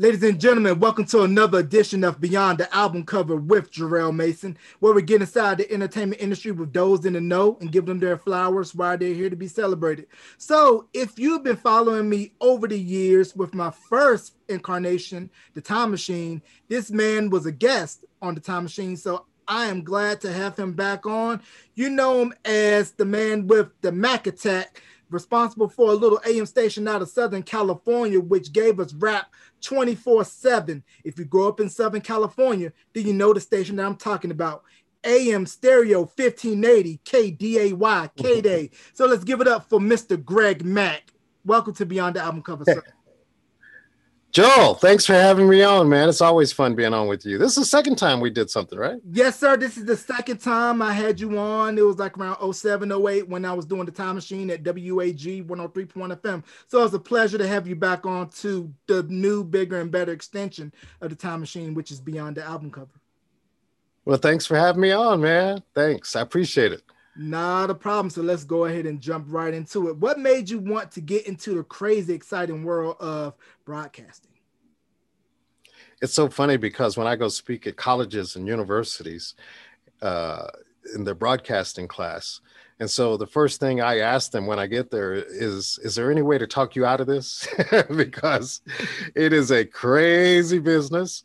Ladies and gentlemen, welcome to another edition of Beyond the Album Cover with Jarrell Mason, where we get inside the entertainment industry with those in the know and give them their flowers while they're here to be celebrated. So, if you've been following me over the years with my first incarnation, The Time Machine, this man was a guest on The Time Machine. So, I am glad to have him back on. You know him as the man with the Mac Attack responsible for a little AM station out of Southern California, which gave us rap 24 7. If you grow up in Southern California, then you know the station that I'm talking about. AM Stereo 1580 KDAY K Day. so let's give it up for Mr. Greg Mack. Welcome to Beyond the Album Cover. Jarrell, thanks for having me on, man. It's always fun being on with you. This is the second time we did something, right? Yes, sir. This is the second time I had you on. It was like around 07, 08 when I was doing the time machine at WAG 103.1 FM. So it's a pleasure to have you back on to the new, bigger, and better extension of the time machine, which is beyond the album cover. Well, thanks for having me on, man. Thanks. I appreciate it. Not a problem. So let's go ahead and jump right into it. What made you want to get into the crazy, exciting world of broadcasting? It's so funny because when I go speak at colleges and universities uh, in their broadcasting class, and so the first thing I ask them when I get there is, is there any way to talk you out of this? because it is a crazy business.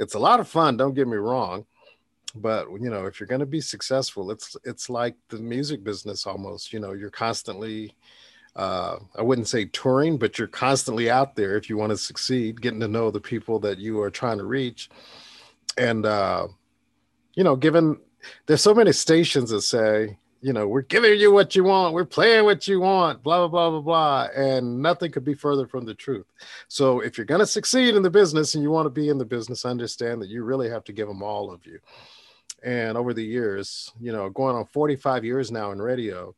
It's a lot of fun, don't get me wrong but you know if you're going to be successful it's it's like the music business almost you know you're constantly uh, i wouldn't say touring but you're constantly out there if you want to succeed getting to know the people that you are trying to reach. And uh, you know given there's so many stations that say you know we're giving you what you want we're playing what you want blah blah blah blah blah and nothing could be further from the truth. So if you're going to succeed in the business and you want to be in the business understand that you really have to give them all of you and over the years, you know, going on 45 years now in radio,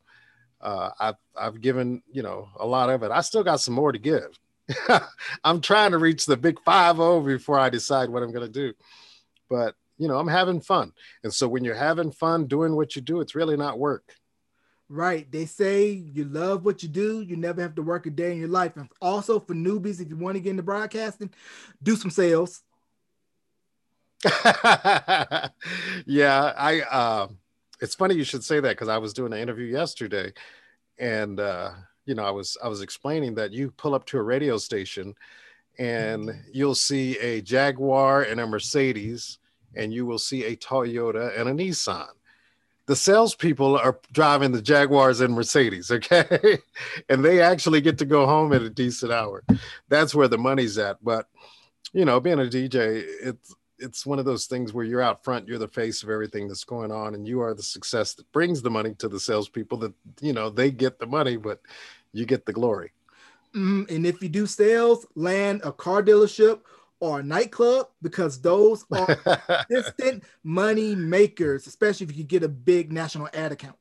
uh, I've I've given you know a lot of it. I still got some more to give. I'm trying to reach the big five zero before I decide what I'm going to do. But you know, I'm having fun, and so when you're having fun doing what you do, it's really not work. Right. They say you love what you do, you never have to work a day in your life. And also for newbies, if you want to get into broadcasting, do some sales. yeah, I. Uh, it's funny you should say that because I was doing an interview yesterday, and uh, you know I was I was explaining that you pull up to a radio station, and mm-hmm. you'll see a Jaguar and a Mercedes, and you will see a Toyota and a Nissan. The salespeople are driving the Jaguars and Mercedes, okay, and they actually get to go home at a decent hour. That's where the money's at. But you know, being a DJ, it's it's one of those things where you're out front, you're the face of everything that's going on, and you are the success that brings the money to the salespeople. That you know they get the money, but you get the glory. Mm, and if you do sales, land a car dealership or a nightclub because those are instant money makers, especially if you get a big national ad account.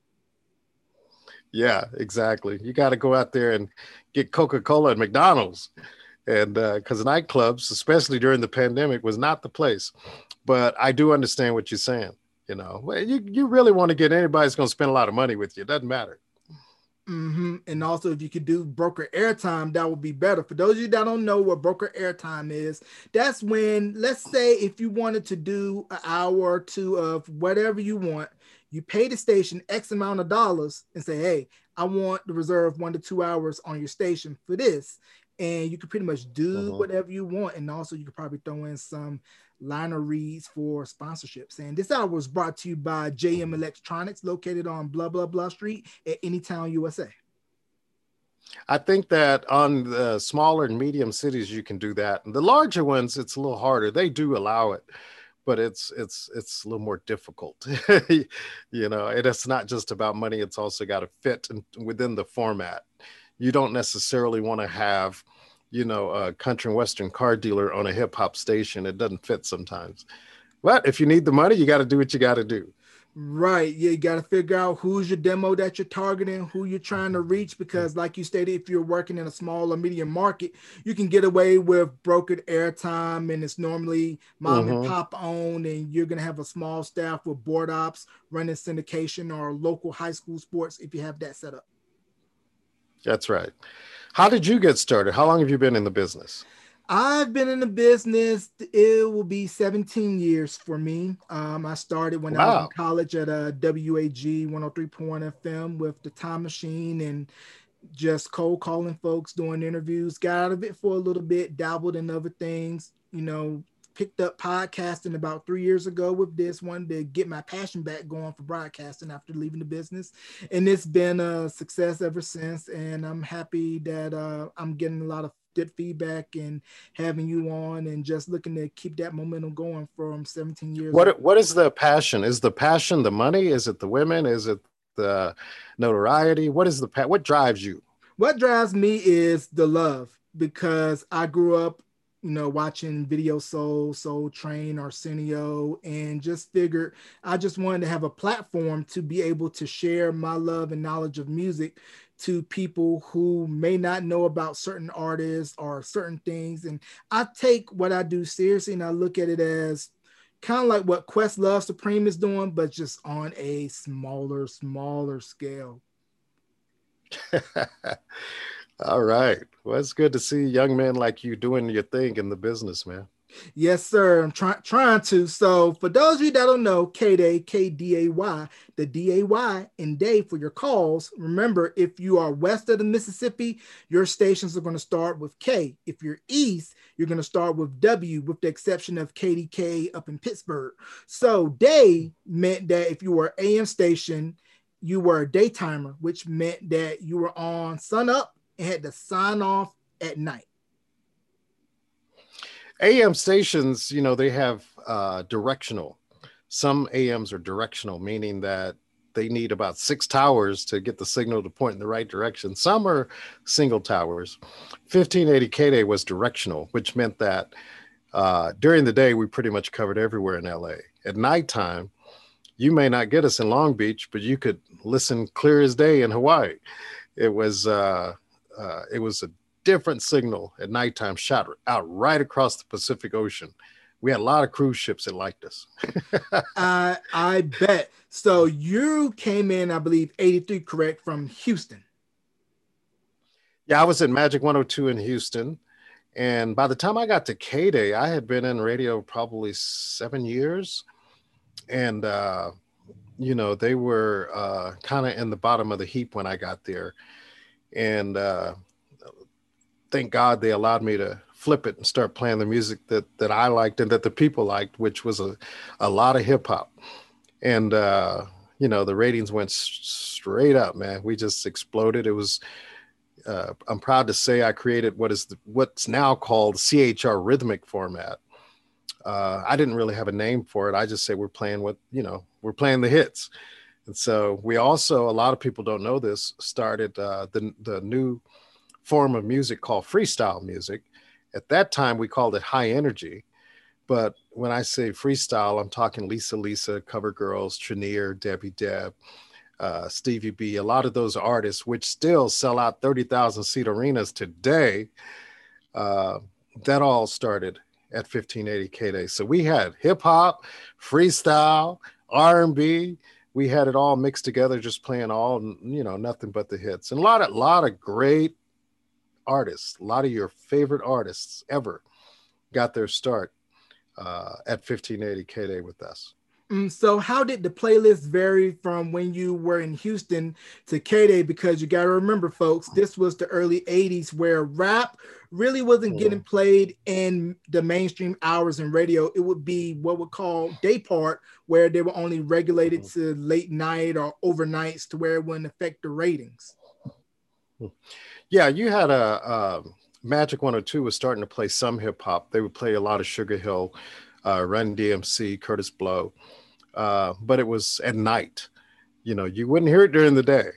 Yeah, exactly. You got to go out there and get Coca Cola and McDonald's and because uh, nightclubs, especially during the pandemic, was not the place. But I do understand what you're saying. You know, you you really want to get anybody that's going to spend a lot of money with you. It doesn't matter. Mm-hmm. And also, if you could do broker airtime, that would be better. For those of you that don't know what broker airtime is, that's when, let's say, if you wanted to do an hour or two of whatever you want, you pay the station X amount of dollars and say, hey, I want to reserve one to two hours on your station for this and you can pretty much do uh-huh. whatever you want. And also, you could probably throw in some liner reads for sponsorships. And this hour was brought to you by JM Electronics, located on blah blah blah street at Anytown, USA. I think that on the smaller and medium cities you can do that. And the larger ones, it's a little harder. They do allow it, but it's it's it's a little more difficult. you know, it's not just about money. It's also got to fit in, within the format you don't necessarily want to have you know a country and western car dealer on a hip hop station it doesn't fit sometimes. But if you need the money you got to do what you got to do. Right Yeah, you got to figure out who's your demo that you're targeting who you're trying to reach because like you stated if you're working in a small or medium market you can get away with brokered airtime and it's normally mom mm-hmm. and pop owned and you're going to have a small staff with board ops running syndication or local high school sports if you have that set up that's right. How did you get started? How long have you been in the business? I've been in the business. It will be 17 years for me. Um, I started when wow. I was in college at a WAG 103.1 FM with the Time Machine and just cold calling folks, doing interviews. Got out of it for a little bit, dabbled in other things. You know, picked up podcasting about three years ago with this one to get my passion back going for broadcasting after leaving the business, and it's been a success ever since. And I'm happy that uh, I'm getting a lot of good feedback and having you on and just looking to keep that momentum going from 17 years. What what is the passion? Is the passion the money? Is it the women? Is it the notoriety? What is the what drives you? What drives me is the love because I grew up you know, watching Video Soul, Soul Train, Arsenio, and just figured I just wanted to have a platform to be able to share my love and knowledge of music to people who may not know about certain artists or certain things. And I take what I do seriously and I look at it as kind of like what Questlove Supreme is doing, but just on a smaller, smaller scale. All right. Well, it's good to see young men like you doing your thing in the business, man. Yes, sir. I'm trying trying to. So, for those of you that don't know, K Day, K D A Y, the D A Y and day for your calls. Remember, if you are west of the Mississippi, your stations are going to start with K. If you're east, you're going to start with W, with the exception of KDK up in Pittsburgh. So, day meant that if you were AM station, you were a daytimer, which meant that you were on sun up and had to sign off at night. AM stations, you know, they have uh, directional. Some AMs are directional, meaning that they need about six towers to get the signal to point in the right direction. Some are single towers. 1580 KDAY was directional, which meant that uh, during the day, we pretty much covered everywhere in LA. At nighttime, you may not get us in Long Beach, but you could listen clear as day in Hawaii. It was uh, uh, it was a different signal at nighttime shot out right across the Pacific Ocean. We had a lot of cruise ships that liked us. uh, I bet. So you came in, I believe, 83, correct, from Houston. Yeah, I was at Magic 102 in Houston. And by the time I got to K Day, I had been in radio probably seven years. And, uh, you know, they were uh, kind of in the bottom of the heap when I got there. And uh, thank God they allowed me to flip it and start playing the music that that I liked and that the people liked, which was a, a lot of hip hop. And uh, you know, the ratings went straight up, man. We just exploded. It was uh, I'm proud to say I created what is the, what's now called CHR rhythmic format. Uh, I didn't really have a name for it. I just say we're playing what you know, we're playing the hits. And so we also, a lot of people don't know this, started uh, the the new form of music called freestyle music. At that time, we called it high energy. But when I say freestyle, I'm talking Lisa Lisa, Cover Girls, Trinere, Debbie Deb, uh, Stevie B, a lot of those artists, which still sell out 30,000 seat arenas today. Uh, that all started at 1580 K-Day. So we had hip hop, freestyle, R&B. We had it all mixed together, just playing all, you know, nothing but the hits. And a lot of, lot of great artists, a lot of your favorite artists ever got their start uh, at 1580 K-Day with us. Mm, so, how did the playlist vary from when you were in Houston to K-Day? Because you got to remember, folks, this was the early 80s where rap really wasn't getting played in the mainstream hours in radio. It would be what we call day part, where they were only regulated mm. to late night or overnights to where it wouldn't affect the ratings. Mm. Yeah, you had a, a Magic 102 was starting to play some hip hop. They would play a lot of Sugar Hill, uh, Run DMC, Kurtis Blow, uh, but it was at night. You know, you wouldn't hear it during the day.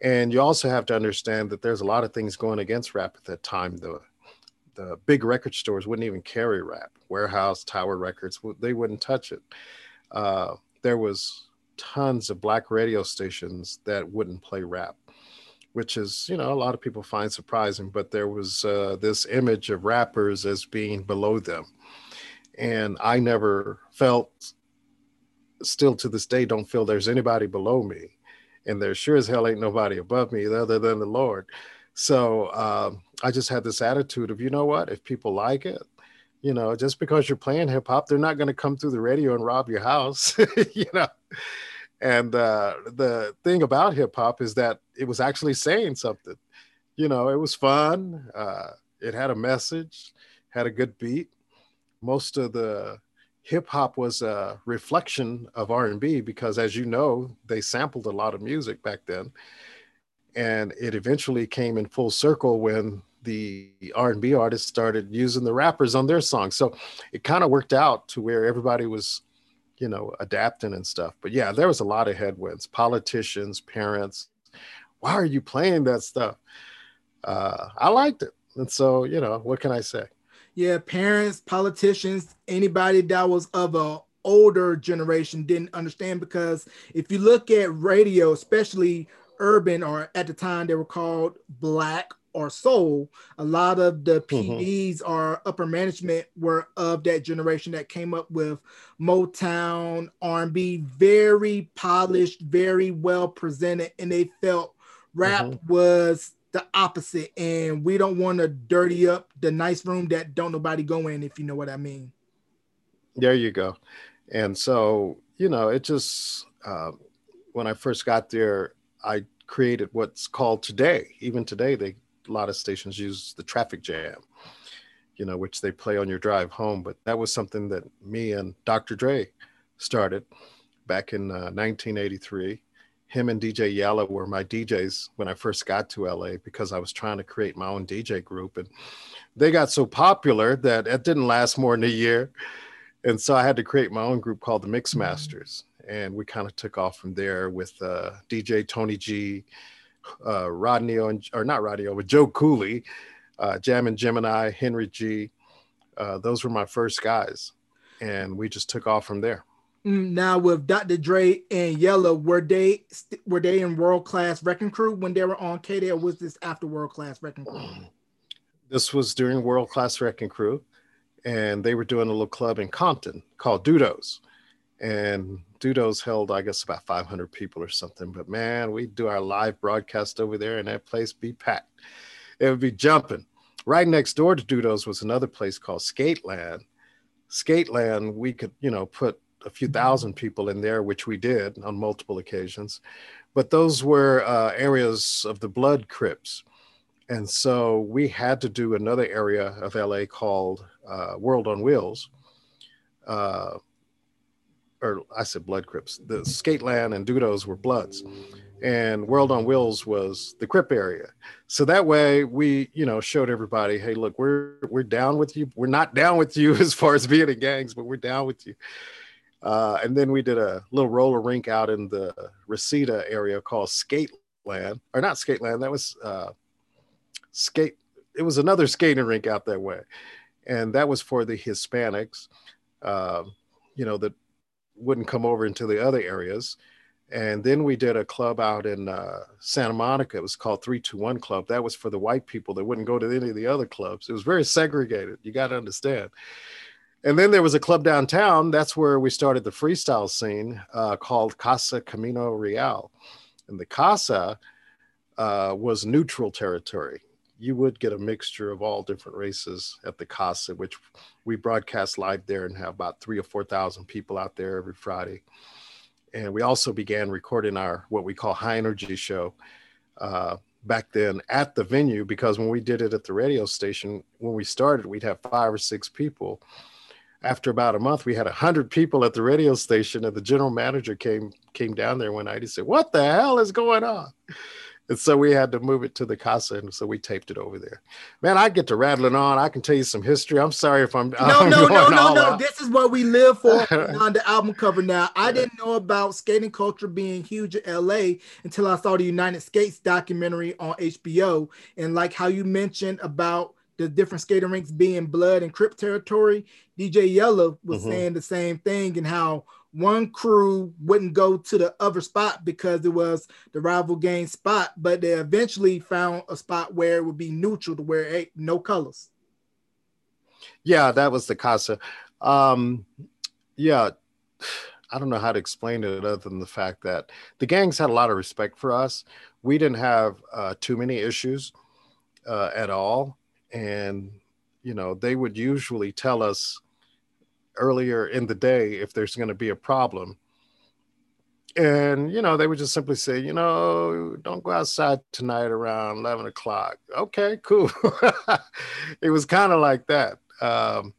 And you also have to understand that there's a lot of things going against rap at that time. The the big record stores wouldn't even carry rap. Warehouse, Tower Records, they wouldn't touch it. Uh, there was tons of black radio stations that wouldn't play rap which is you know a lot of people find surprising but there was uh, this image of rappers as being below them and i never felt still to this day don't feel there's anybody below me and there sure as hell ain't nobody above me other than the lord So um, I just had this attitude of, you know what, if people like it, you know, just because you're playing hip hop, they're not going to come through the radio and rob your house, you know. And uh, the thing about hip hop is that it was actually saying something. You know, it was fun. Uh, it had a message, had a good beat. Most of the hip hop was a reflection of R&B because as you know, they sampled a lot of music back then. And it eventually came in full circle when the R&B artists started using the rappers on their songs. So it kind of worked out to where everybody was, you know, adapting and stuff. But yeah, there was a lot of headwinds, politicians, parents. Why are you playing that stuff? Uh, I liked it. And so, you know, what can I say? Yeah, parents, politicians, anybody that was of a older generation didn't understand because if you look at radio, especially urban or at the time they were called black or soul, a lot of the PDs mm-hmm. or upper management were of that generation that came up with Motown, R&B, very polished, very well presented, and they felt rap mm-hmm. was the opposite and we don't want to dirty up the nice room that don't nobody go in if you know what i mean. There you go. And so you know it just uh, when i first got there i created what's called today. Even today they a lot of stations use the traffic jam you know which they play on your drive home. But that was something that me and dr dre started back in uh, 1983 him and DJ Yella were my DJs when I first got to LA because I was trying to create my own DJ group. And they got so popular that it didn't last more than a year. And so I had to create my own group called the Mix. Masters. And we kind of took off from there with uh, DJ Tony G, uh, Rodney, or not Rodney, but Joe Cooley, uh, Jam and Gemini, Henry G. Uh, those were my first guys. And we just took off from there. Now with Dr. Dre and Yella, were they were they in World Class Wrecking Crew when they were on KD, or was this after World Class Wrecking Crew? This was during World Class Wrecking Crew, and they were doing a little club in Compton called Dootos, and Dootos held I guess about 500 people or something. But man, we do our live broadcast over there, and that place be packed. It would be jumping. Right next door to Dootos was another place called Skateland. Skateland, we could you know put a few thousand people in there, which we did on multiple occasions. But those were uh, areas of the blood Crips. And so we had to do another area of LA called uh, World on Wheels. Uh, or I said blood Crips. The Skateland and Dootos were bloods. And World on Wheels was the Crip area. So that way we, you know, showed everybody, hey, look, we're we're down with you. We're not down with you as far as being in gangs, but we're down with you. Uh, and then we did a little roller rink out in the Reseda area called Skate Land, or not Skate Land. That was uh, skate. It was another skating rink out that way, and that was for the Hispanics, uh, you know, that wouldn't come over into the other areas. And then we did a club out in uh, Santa Monica. It was called 321 Club. That was for the white people that wouldn't go to any of the other clubs. It was very segregated. You got to understand. And then there was a club downtown. That's where we started the freestyle scene uh, called Casa Camino Real. And the Casa uh, was neutral territory. You would get a mixture of all different races at the Casa, which we broadcast live there and have about three or 4,000 people out there every Friday. And we also began recording our what we call high energy show uh, back then at the venue because when we did it at the radio station, when we started, we'd have five or six people after about a month, we had a hundred people at the radio station, and the general manager came came down there one night. He said, "What the hell is going on?" And so we had to move it to the casa, and so we taped it over there. Man, I get to rattling on. I can tell you some history. I'm sorry if I'm no, I'm no, no, no, no. This is what we live for on the album cover. Now, I didn't know about skating culture being huge in LA until I saw the United Skates documentary on HBO, and like how you mentioned about the different skating rinks being blood and crip territory, DJ Yella was mm-hmm. saying the same thing and how one crew wouldn't go to the other spot because it was the rival gang spot, but they eventually found a spot where it would be neutral to where hey, no colors. Yeah, that was the casa. Um, yeah, I don't know how to explain it other than the fact that the gangs had a lot of respect for us. We didn't have uh, too many issues uh, at all. And, you know, they would usually tell us earlier in the day if there's going to be a problem. And, you know, they would just simply say, you know, don't go outside tonight around 11 o'clock. Okay, cool. it was kind of like that. Um,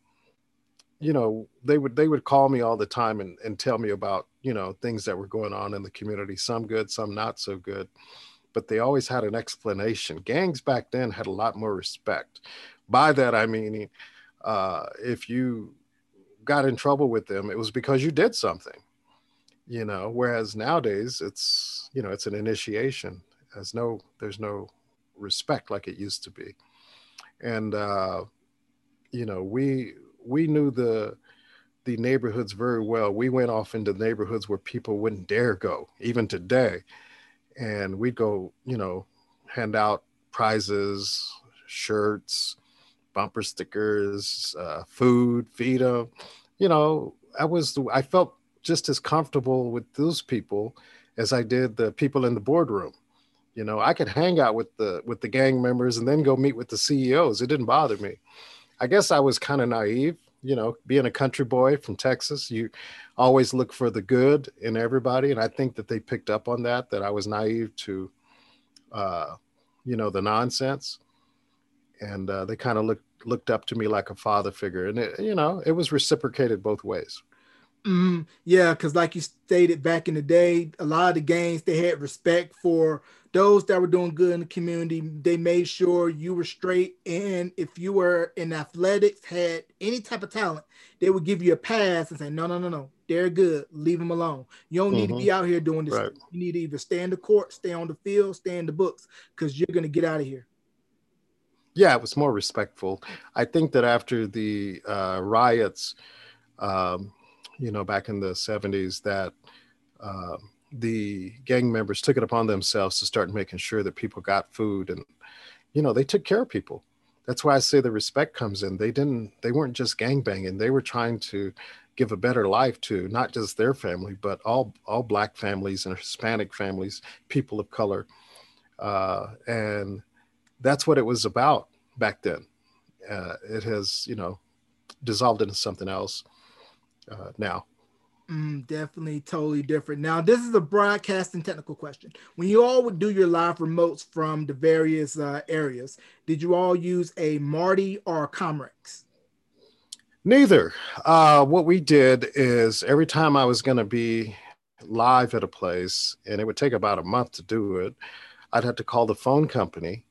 you know, they would they would call me all the time and, and tell me about, you know, things that were going on in the community, some good, some not so good. But they always had an explanation. Gangs back then had a lot more respect. By that I mean uh, if you got in trouble with them, it was because you did something. You know, whereas nowadays it's you know it's an initiation. There's no there's no respect like it used to be, and uh, you know we we knew the the neighborhoods very well. We went off into neighborhoods where people wouldn't dare go, even today, and we'd go you know hand out prizes, shirts, bumper stickers, uh, food, feed them. You know, I was I felt just as comfortable with those people as I did the people in the boardroom. You know, I could hang out with the with the gang members and then go meet with the CEOs. It didn't bother me. I guess I was kind of naive. You know, being a country boy from Texas, you always look for the good in everybody, and I think that they picked up on that. That I was naive to, uh, you know, the nonsense, and uh, they kind of looked looked up to me like a father figure, and it, you know, it was reciprocated both ways. Mm, yeah, because like you stated back in the day, a lot of the gangs they had respect for those that were doing good in the community. They made sure you were straight, and if you were in athletics, had any type of talent, they would give you a pass and say, "No, no, no, no, they're good. Leave them alone. You don't need mm-hmm. to be mm-hmm. out here doing this. Right. You need to either stay in the court, stay on the field, stay in the books, because you're gonna get out of here." Yeah, it was more respectful. I think that after the uh, riots, um, you know, back in the 70s, that uh, the gang members took it upon themselves to start making sure that people got food and, you know, they took care of people. That's why I say the respect comes in. They didn't, they weren't just gang banging. They were trying to give a better life to not just their family, but all, all black families and Hispanic families, people of color. Uh, and that's what it was about back then. Uh, it has, you know, dissolved into something else uh, now. Mm, definitely totally different. Now, this is a broadcasting technical question. When you all would do your live remotes from the various uh, areas, did you all use a Marti or a Comrex? Neither. Uh, what we did is every time I was going to be live at a place, and it would take about a month to do it, I'd have to call the phone company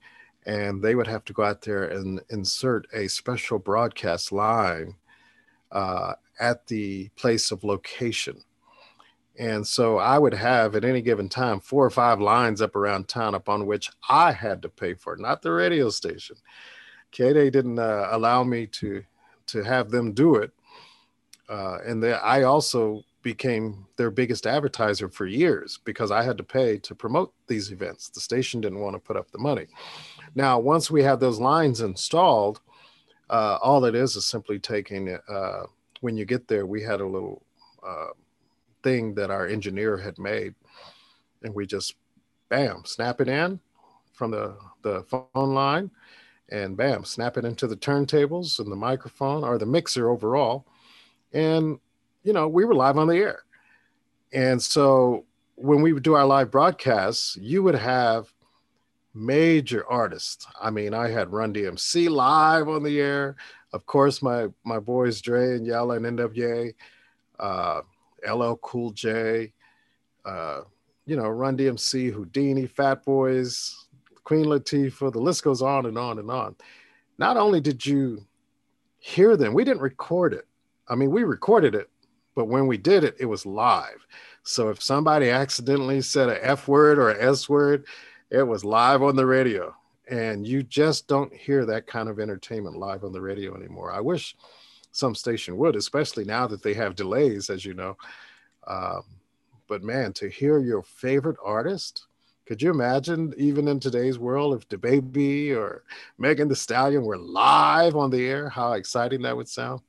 and they would have to go out there and insert a special broadcast line uh, at the place of location. And so I would have at any given time four or five lines up around town upon which I had to pay for, not the radio station. They didn't uh, allow me to to have them do it, uh, and they, I also became their biggest advertiser for years because I had to pay to promote these events. The station didn't want to put up the money. Now, once we have those lines installed, uh, all it is is simply taking uh, when you get there, we had a little uh, thing that our engineer had made, and we just bam, snap it in from the, the phone line, and bam, snap it into the turntables and the microphone or the mixer overall. And, you know, we were live on the air. And so when we would do our live broadcasts, you would have major artists. I mean, I had Run DMC live on the air. Of course, my my boys Dre and Yella and NWA, uh, LL Cool J, uh, you know, Run DMC, Whodini, Fat Boys, Queen Latifah. The list goes on and on and on. Not only did you hear them, we didn't record it. I mean, we recorded it, but when we did it, it was live. So if somebody accidentally said a F word or a S word, it was live on the radio. And you just don't hear that kind of entertainment live on the radio anymore. I wish some station would, especially now that they have delays, as you know. Um, but man, to hear your favorite artist, could you imagine even in today's world if DaBaby or Megan Thee Stallion were live on the air, how exciting that would sound?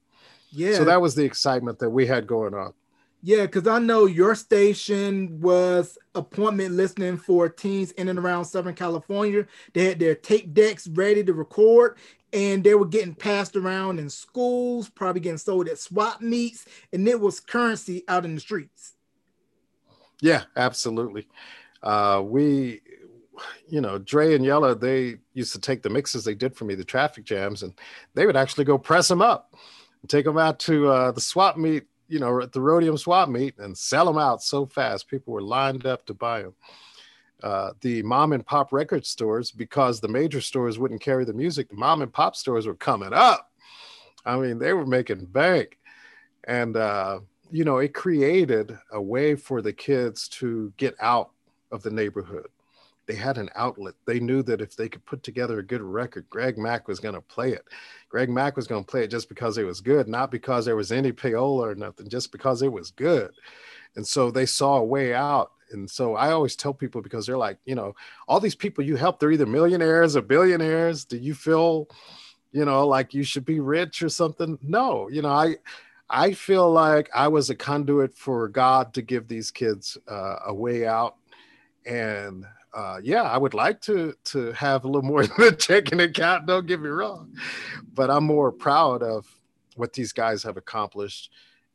Yeah. So that was the excitement that we had going on. Yeah, because I know your station was appointment listening for teens in and around Southern California. They had their tape decks ready to record, and they were getting passed around in schools, probably getting sold at swap meets, and it was currency out in the streets. Yeah, absolutely. Uh, we, you know, Dre and Yella, they used to take the mixes they did for me, the traffic jams, and they would actually go press them up take them out to uh, the swap meet, you know, at the Roadium swap meet and sell them out so fast. People were lined up to buy them. Uh, the mom and pop record stores, because the major stores wouldn't carry the music, the mom and pop stores were coming up. I mean, they were making bank. And, uh, you know, it created a way for the kids to get out of the neighborhood. They had an outlet. They knew that if they could put together a good record, Greg Mack was going to play it. Greg Mack was going to play it just because it was good, not because there was any payola or nothing, just because it was good. And so they saw a way out. And so I always tell people because they're like, you know, all these people you help, they're either millionaires or billionaires. Do you feel, you know, like you should be rich or something? No, you know, I, I feel like I was a conduit for God to give these kids uh, a way out, and uh, yeah, I would like to to have a little more than a checking account. Don't get me wrong, but I'm more proud of what these guys have accomplished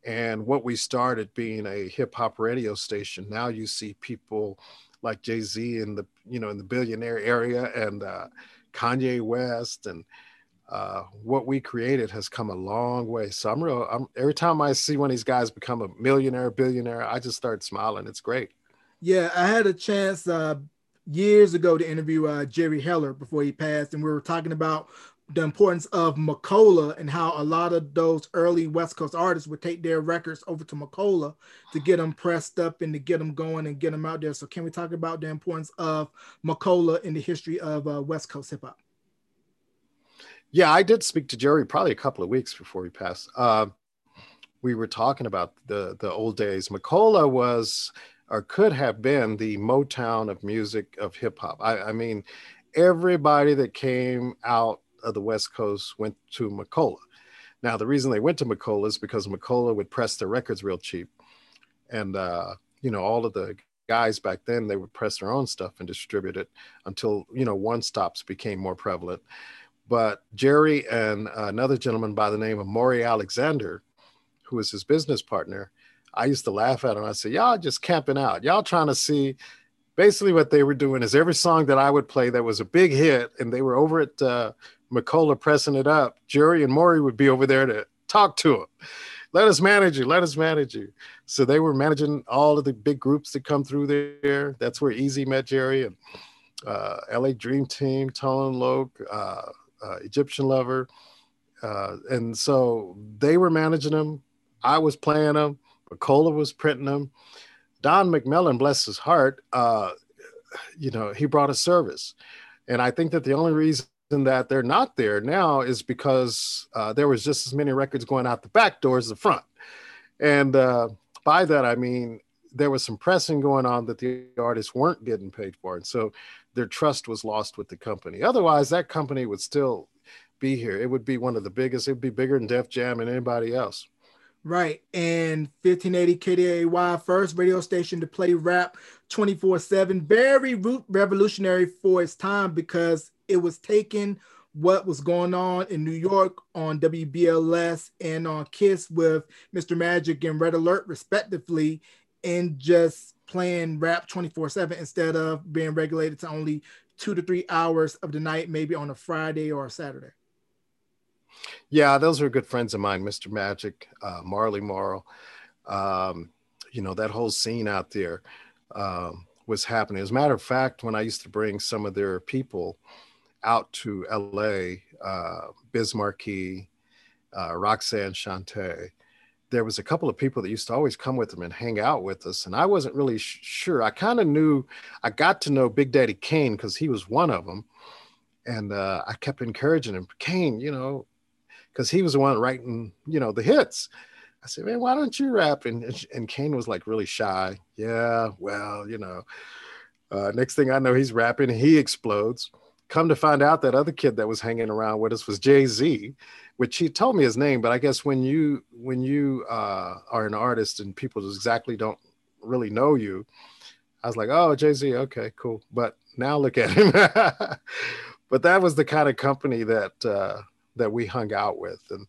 and what we started being a hip hop radio station. Now you see people like Jay Z in the you know in the billionaire area and uh, Kanye West and uh, what we created has come a long way. So I'm real. I'm every time I see one of these guys become a millionaire, billionaire, I just start smiling. It's great. Yeah, I had a chance uh, years ago to interview uh, Jerry Heller before he passed, and we were talking about the importance of Macola and how a lot of those early West Coast artists would take their records over to Macola to get them pressed up and to get them going and get them out there. So, can we talk about the importance of Macola in the history of uh, West Coast hip hop? Yeah, I did speak to Jerry probably a couple of weeks before he passed. Uh, we were talking about the the old days. Macola was or could have been the Motown of music of hip hop. I, I, mean, everybody that came out of the West Coast went to Macola. Now, the reason they went to Macola is because Macola would press their records real cheap, and uh, you know all of the guys back then they would press their own stuff and distribute it until you know one stops became more prevalent but Jerry and another gentleman by the name of Maury Alexander, who was his business partner, I used to laugh at him. I said, Y'all just camping out. Y'all trying to see basically what they were doing is every song that I would play that was a big hit, and they were over at uh, Macola pressing it up, Jerry and Maury would be over there to talk to him. Let us manage you. Let us manage you. So they were managing all of the big groups that come through there. That's where Eazy met Jerry and uh, LA Dream Team, Tone Loc, uh, uh, Egyptian Lover. Uh, and so they were managing them. I was playing them. Macola was printing them. Don MacMillan, bless his heart, uh, you know, he brought a service. And I think that the only reason that they're not there now is because uh, there was just as many records going out the back door as the front. And uh, by that, I mean, there was some pressing going on that the artists weren't getting paid for. And so their trust was lost with the company. Otherwise, that company would still be here. It would be one of the biggest. It would be bigger than Def Jam and anybody else. Right. And 1580 KDAY, first radio station to play rap 24 7. Very revolutionary for its time because it was taking what was going on in New York on WBLS and on KISS with Mr. Magic and Red Alert, respectively, and just playing rap 24 7 instead of being regulated to only two to three hours of the night, maybe on a Friday or a Saturday. Yeah, those are good friends of mine, Mr. Magic, uh, Marley Marl. Um, you know, that whole scene out there um, was happening. As a matter of fact, when I used to bring some of their people out to LA, uh, Biz Markie, uh, Roxanne Shante, there was a couple of people that used to always come with them and hang out with us and i wasn't really sh- sure i kind of knew i got to know big daddy kane because he was one of them and uh, i kept encouraging him kane you know because he was the one writing you know the hits i said man why don't you rap and, and kane was like really shy yeah well you know uh, next thing i know he's rapping he explodes come to find out that other kid that was hanging around with us was jay-z which he told me his name, but I guess when you when you uh, are an artist and people exactly don't really know you, I was like, oh, Jay Z, okay, cool. But now look at him. but that was the kind of company that uh, that we hung out with, and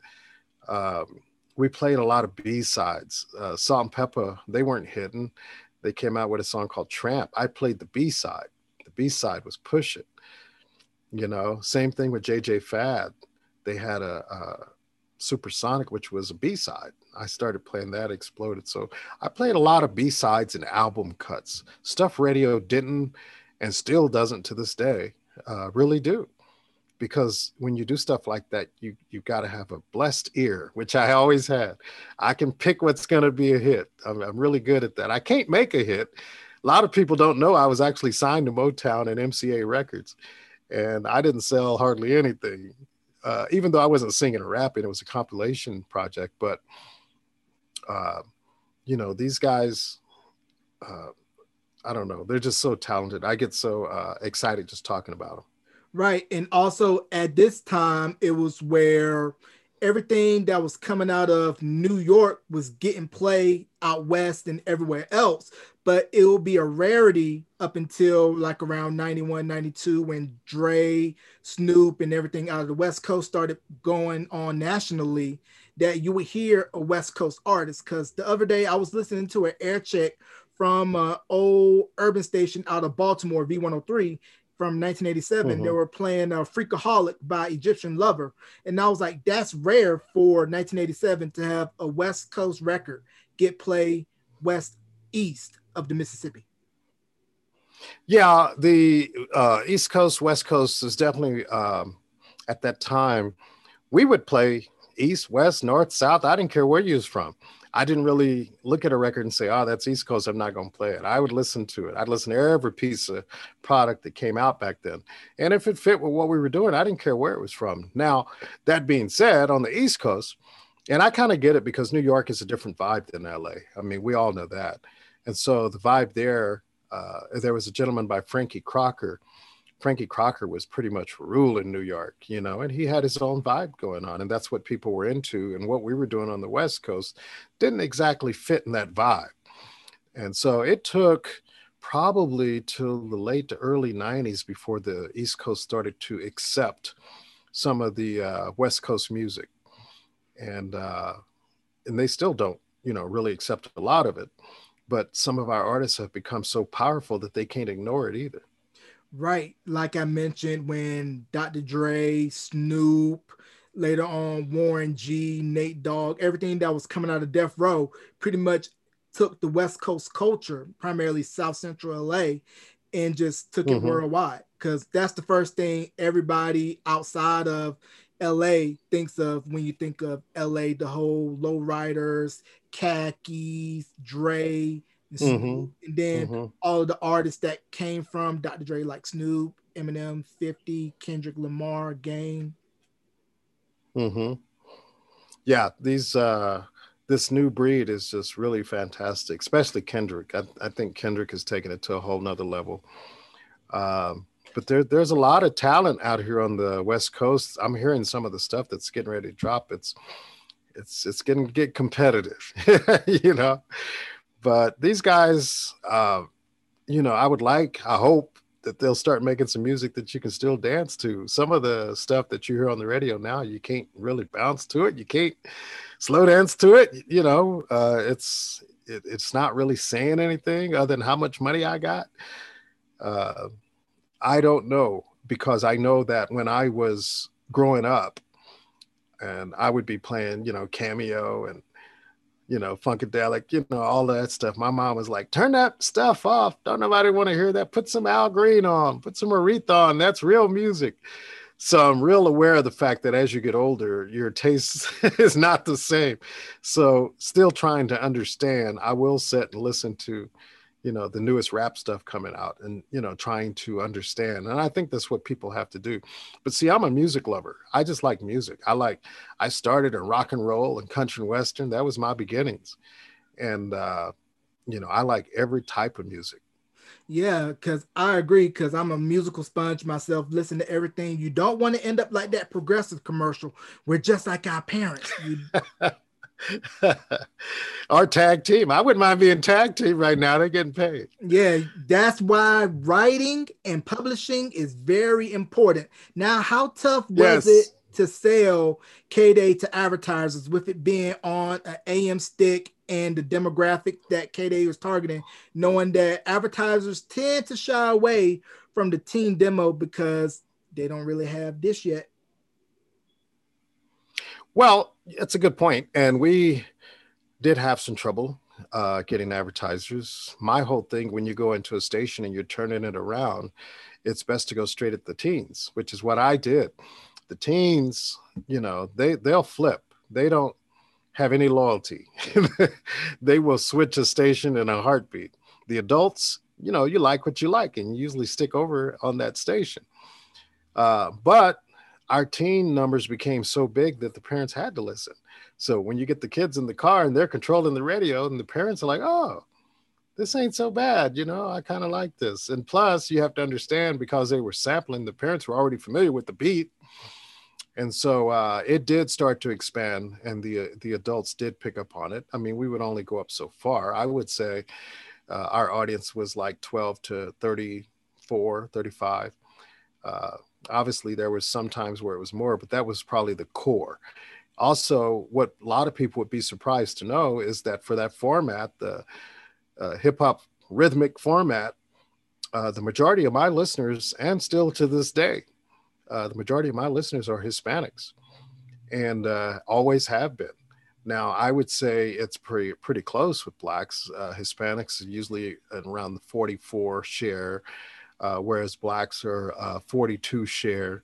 um, we played a lot of B sides. Uh, Salt-N-Pepa they weren't hidden. They came out with a song called Tramp. I played the B side. The B side was Push It. You know, same thing with JJ Fad. They had a, a Supersonic, which was a B side. I started playing that, exploded. So I played a lot of B sides and album cuts. Stuff radio didn't and still doesn't to this day uh, really do because when you do stuff like that you you got to have a blessed ear which i always had. I can pick what's going to be a hit. I'm, I'm, really good at that. I can't make a hit. A lot of people don't know i was actually signed to motown and mca records and i didn't sell hardly anything uh, even though i wasn't singing or rapping it was a compilation project but uh, you know these guys uh, i don't know they're just so talented. I get so uh, excited just talking about them Right. And also at this time, it was where everything that was coming out of New York was getting play out west and everywhere else. But it will be a rarity up until like around 91, 92 when Dre, Snoop, and everything out of the West Coast started going on nationally that you would hear a West Coast artist. Because the other day I was listening to an air check from an old urban station out of Baltimore, V103, from 1987. Mm-hmm. They were playing uh, Freakaholic by Egyptian Lover. And I was like, that's rare for 1987 to have a West Coast record get play west east of the Mississippi. Yeah, the uh, East Coast, West Coast is definitely um, at that time. We would play East, West, North, South. I didn't care where you was from. I didn't really look at a record and say, oh, that's East Coast. I'm not going to play it. I would listen to it. I'd listen to every piece of product that came out back then. And if it fit with what we were doing, I didn't care where it was from. Now, that being said, on the East Coast, and I kind of get it because New York is a different vibe than LA. I mean, we all know that. And so the vibe there, uh, there was a gentleman by Frankie Crocker Frankie Crocker was pretty much ruling New York, you know, and he had his own vibe going on. And that's what people were into. And what we were doing on the West Coast didn't exactly fit in that vibe. And so it took probably till the late to early 90s before the East Coast started to accept some of the uh, West Coast music. And, uh, and they still don't, you know, really accept a lot of it. But some of our artists have become so powerful that they can't ignore it either. Right. Like I mentioned, when Dr. Dre, Snoop, later on Warren G, Nate Dogg, everything that was coming out of Death Row pretty much took the West Coast culture, primarily South Central LA, and just took mm-hmm. it worldwide. Because that's the first thing everybody outside of LA thinks of when you think of LA, the whole lowriders, khakis, Dre, Mm-hmm. And then mm-hmm. all of the artists that came from Dr. Dre, like Snoop, Eminem, 50, Kendrick Lamar, Game. Mm-hmm. Yeah, these uh this new breed is just really fantastic, especially Kendrick. I, I think Kendrick has taken it to a whole nother level. Um, but there, there's a lot of talent out here on the West Coast. I'm hearing some of the stuff that's getting ready to drop. It's it's it's getting get competitive, you know but these guys, uh, you know, I would like, I hope that they'll start making some music that you can still dance to. Some of the stuff that you hear on the radio now, you can't really bounce to it. You can't slow dance to it. You know, uh, it's it, it's not really saying anything other than how much money I got. Uh, I don't know because I know that when I was growing up, and I would be playing, you know, cameo and you know, funkadelic, you know, all that stuff. My mom was like, turn that stuff off. Don't nobody want to hear that. Put some Al Green on, put some Aretha on. That's real music. So I'm real aware of the fact that as you get older, your taste is not the same. So still trying to understand, I will sit and listen to you know the newest rap stuff coming out and you know trying to understand and i think that's what people have to do but see i'm a music lover i just like music i like i started in rock and roll and country and western that was my beginnings and uh you know i like every type of music yeah, because I agree. Because I'm a musical sponge myself. Listen to everything. You don't want to end up like that progressive commercial. We're just like our parents. You, Our tag team. I wouldn't mind being tag team right now. They're getting paid. Yeah, that's why writing and publishing is very important. Now, how tough was yes. it to sell K Day to advertisers with it being on an AM stick and the demographic that K Day was targeting, knowing that advertisers tend to shy away from the teen demo because they don't really have this yet. Well, it's a good point, and we did have some trouble uh, getting advertisers. My whole thing when you go into a station and you're turning it around, it's best to go straight at the teens, which is what I did. The teens, you know, they they'll flip. They don't have any loyalty. they will switch a station in a heartbeat. The adults, you know, you like what you like, and you usually stick over on that station. Uh, but our teen numbers became so big that the parents had to listen. So when you get the kids in the car and they're controlling the radio, and the parents are like, oh, this ain't so bad. You know, I kind of like this. And plus, you have to understand because they were sampling, the parents were already familiar with the beat. And so uh, it did start to expand, and the uh, the adults did pick up on it. I mean, we would only go up so far. I would say uh, our audience was like 12 to 34, 35. Obviously there was some times where it was more but that was probably the core. Also what a lot of people would be surprised to know is that for that format the uh, hip-hop rhythmic format uh, the majority of my listeners and still to this day uh, the majority of my listeners are hispanics and uh, always have been. Now i would say it's pretty pretty close with blacks. Uh, hispanics usually around the 44 share uh, whereas blacks are uh, 42 share.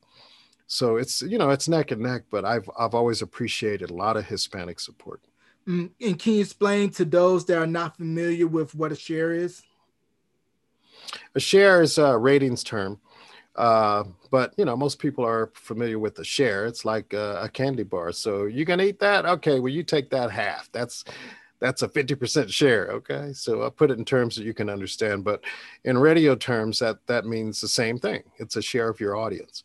So it's you know it's neck and neck, but I've I've always appreciated a lot of Hispanic support. Mm, and can you explain to those that are not familiar with what a share is? A share is a ratings term, uh, but you know most people are familiar with a share. It's like a, a candy bar. So you can eat that? Okay, well you take that half. That's that's a 50% share okay? So i put it in terms that you can understand but in radio terms that that means the same thing. It's a share of your audience.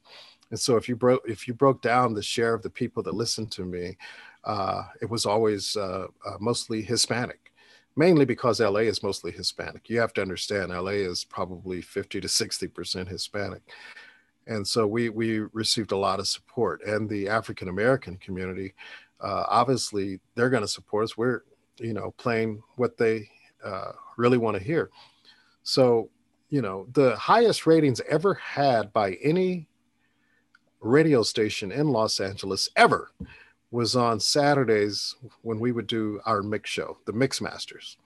And so if you broke if you broke down the share of the people that listened to me uh, it was always uh, uh, mostly hispanic mainly because la is mostly hispanic. You have to understand la is probably 50 to 60% hispanic. And so we we received a lot of support and the african american community uh, obviously they're going to support us. We're you know, playing what they uh, really want to hear. So, you know, the highest ratings ever had by any radio station in Los Angeles ever was on Saturdays when we would do our mix show, the Mix Masters.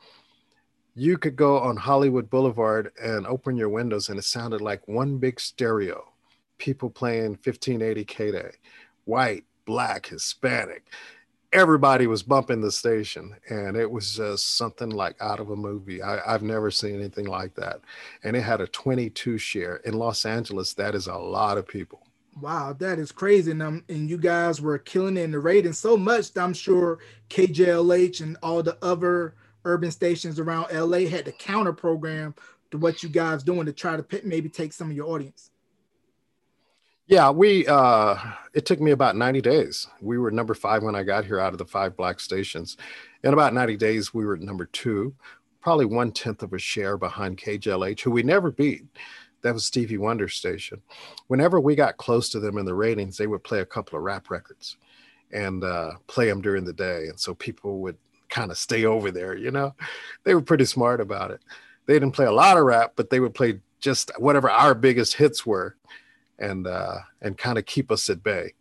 You could go on Hollywood Boulevard and open your windows, and it sounded like one big stereo. People playing 1580 K Day, white, black, Hispanic everybody was bumping the station and it was just something like out of a movie. I, have never seen anything like that and it had a 22 share. In los angeles that is a lot of people. Wow that is crazy and, um, and you guys were killing it in the ratings so much that i'm sure kjlh and all the other urban stations around la had to counter program to what you guys doing to try to maybe take some of your audience yeah, we uh it took me about 90 days. We were number 5 when I got here out of the five black stations. In about 90 days we were number 2, probably one tenth of a share behind KJLH, who we never beat. That was Stevie Wonder station. Whenever we got close to them in the ratings, they would play a couple of rap records and uh, play them during the day. And so people would kind of stay over there, you know. They were pretty smart about it. They didn't play a lot of rap, but they would play just whatever our biggest hits were and uh, and kind of keep us at bay.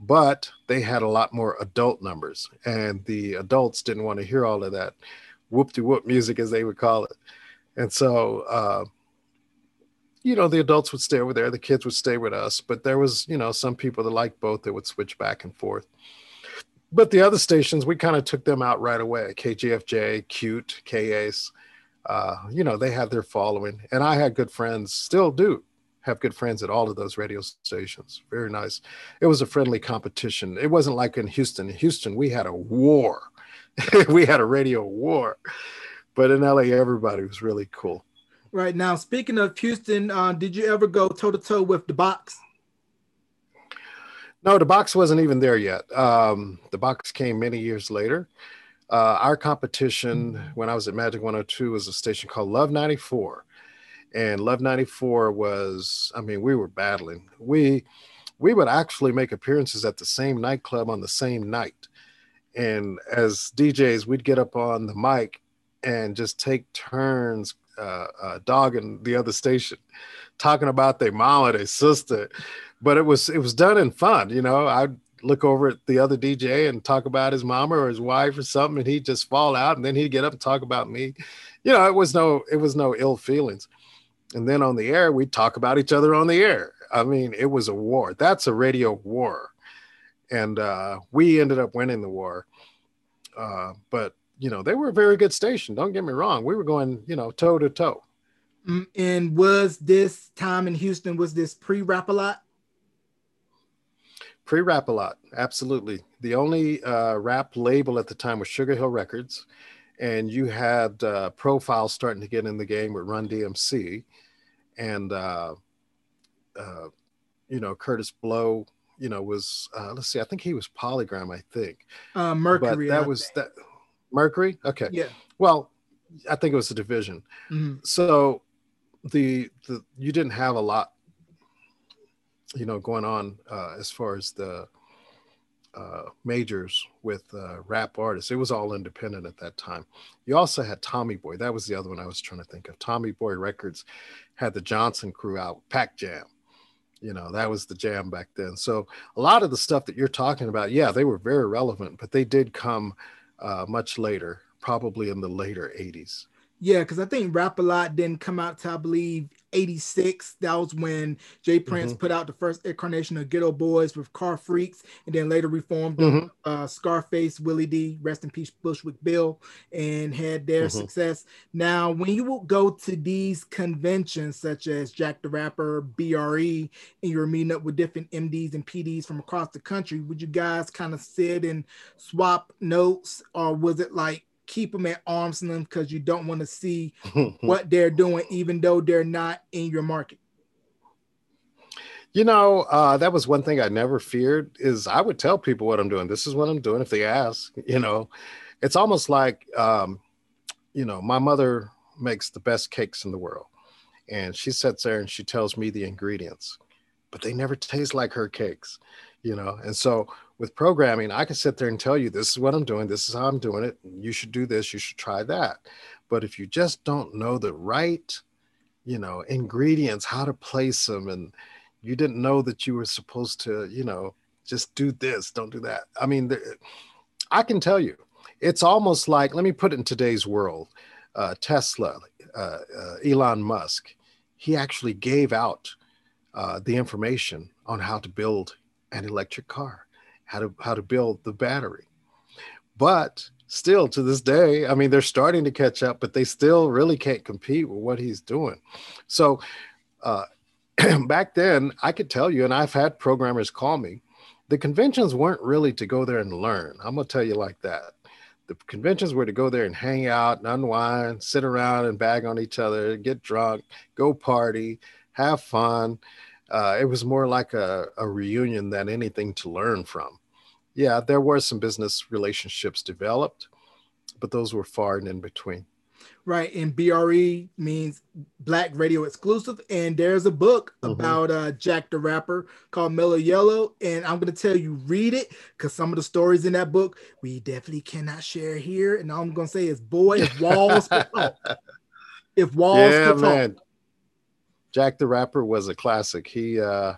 But they had a lot more adult numbers, and the adults didn't want to hear all of that whoop de whoop music, as they would call it. And so, uh, you know, the adults would stay over there, the kids would stay with us. But there was, you know, some people that liked both that would switch back and forth. But the other stations, we kind of took them out right away. KGFJ, KUTE, KACE, uh, you know, they had their following, and I had good friends, still do, have good friends at all of those radio stations. Very nice. It was a friendly competition. It wasn't like in Houston. In Houston, we had a war. we had a radio war. But in LA, everybody was really cool. Right now, speaking of Houston, uh, did you ever go toe to toe with the box? No, the box wasn't even there yet. Um, the box came many years later. Uh, our competition when I was at Magic 102 was a station called Love 94. And Love 94 was, I mean, we were battling. We we would actually make appearances at the same nightclub on the same night. And as DJs, we'd get up on the mic and just take turns uh, uh, dogging the other station, talking about their mama, their sister. But it was it was done in fun, you know. I'd look over at the other DJ and talk about his mama or his wife or something, and he'd just fall out, and then he'd get up and talk about me. You know, it was no it was no ill feelings. And then on the air, we'd talk about each other on the air. I mean, it was a war. That's a radio war. And uh, we ended up winning the war. Uh, but, you know, they were a very good station. Don't get me wrong. We were going, you know, toe to toe. Mm, and was this time in Houston, was this pre Rap a Lot? Pre Rap a Lot, absolutely. The only uh, rap label at the time was Sugar Hill Records. And you had uh, Profile's starting to get in the game with Run DMC. And, uh, uh, you know, Kurtis Blow, you know, was uh, let's see, I think he was Polygram, I think. Uh, Mercury. But that I was think. that Mercury. Okay. Yeah. Well, I think it was a division. Mm-hmm. So the the you didn't have a lot, you know, going on uh, as far as the uh, majors with uh, rap artists. It was all independent at that time. You also had Tommy Boy. That was the other one I was trying to think of. Tommy Boy Records had the Jonzun Crew out, Pack Jam. You know, that was the jam back then. So a lot of the stuff that you're talking about, yeah, they were very relevant, but they did come uh, much later, probably in the later 80s. Yeah, because I think Rap a Lot didn't come out to I believe 86. That was when Jay Prince mm-hmm. put out the first incarnation of Ghetto Boys with Car Freaks, and then later reformed mm-hmm. uh, Scarface, Willie D, rest in peace, Bushwick Bill, and had their mm-hmm. success. Now, when you will go to these conventions such as Jack the Rapper, BRE, and you're meeting up with different MDs and PDs from across the country, would you guys kind of sit and swap notes, or was it like keep them at arm's length because you don't want to see what they're doing, even though they're not in your market. You know, uh, that was one thing I never feared is I would tell people what I'm doing. This is what I'm doing if they ask. You know, it's almost like, um, you know, my mother makes the best cakes in the world, and she sits there and she tells me the ingredients, but they never taste like her cakes. You know, and so with programming, I can sit there and tell you this is what I'm doing, this is how I'm doing it. You should do this, you should try that. But if you just don't know the right, you know, ingredients, how to place them, and you didn't know that you were supposed to, you know, just do this, don't do that. I mean, I can tell you, it's almost like, let me put it in today's world uh, Tesla, uh, uh, Elon Musk, he actually gave out uh, the information on how to build an electric car how to how to build the battery. But still to this day, I mean, they're starting to catch up, but they still really can't compete with what he's doing. So uh, back then, I could tell you, and I've had programmers call me, the conventions weren't really to go there and learn. I'm gonna tell you like that. The conventions were to go there and hang out and unwind, sit around and bag on each other, get drunk, go party, have fun. Uh, it was more like a, a reunion than anything to learn from yeah, there were some business relationships developed, but those were far and in between. Right, and BRE means Black Radio Exclusive, and there's a book mm-hmm. about uh, Jack the Rapper called Mellow Yellow, and I'm gonna tell you read it because some of the stories in that book we definitely cannot share here. And all I'm gonna say is, boy, if walls could talk, if walls yeah, could man. talk. Jack the Rapper was a classic. He, uh,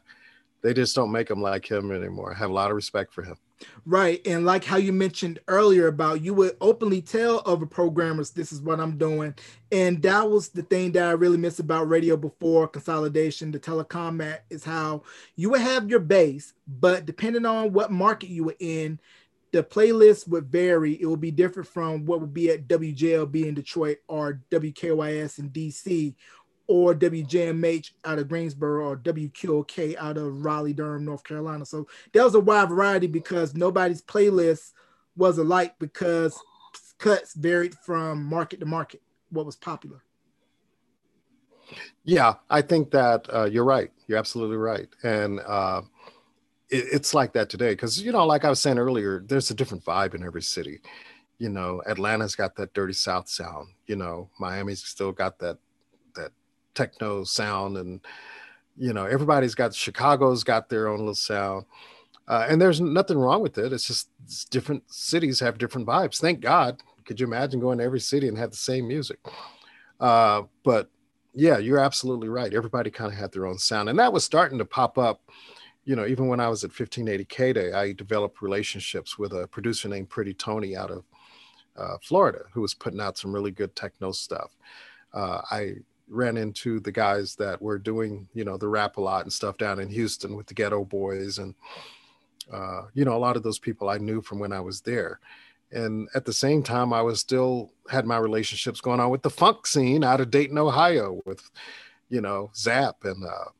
they just don't make him like him anymore. I have a lot of respect for him. Right. And like how you mentioned earlier about you would openly tell other programmers this is what I'm doing. And that was the thing that I really miss about radio before consolidation, the telecom is how you would have your base, but depending on what market you were in, the playlist would vary. It would be different from what would be at WJLB in Detroit or WKYS in DC or WJMH out of Greensboro or WQOK out of Raleigh, Durham, North Carolina. So there was a wide variety because nobody's playlist was alike because cuts varied from market to market, what was popular. Yeah, I think that uh, you're right. You're absolutely right. And uh, it, it's like that today because you know, like I was saying earlier, there's a different vibe in every city. You know, Atlanta's got that dirty South sound. You know, Miami's still got that that techno sound, and you know, everybody's got Chicago's got their own little sound. Uh, and there's nothing wrong with it. It's just it's different cities have different vibes. Thank God. Could you imagine going to every city and have the same music? Uh, but yeah, you're absolutely right. Everybody kind of had their own sound, and that was starting to pop up you know, even when I was at 1580 K Day, I developed relationships with a producer named Pretty Tony out of uh, Florida who was putting out some really good techno stuff. Uh, I ran into the guys that were doing, you know, the rap a lot and stuff down in Houston with the ghetto Boys. And, uh, you know, a lot of those people I knew from when I was there. And at the same time, I was still had my relationships going on with the funk scene out of Dayton, Ohio with, you know, Zap and, uh,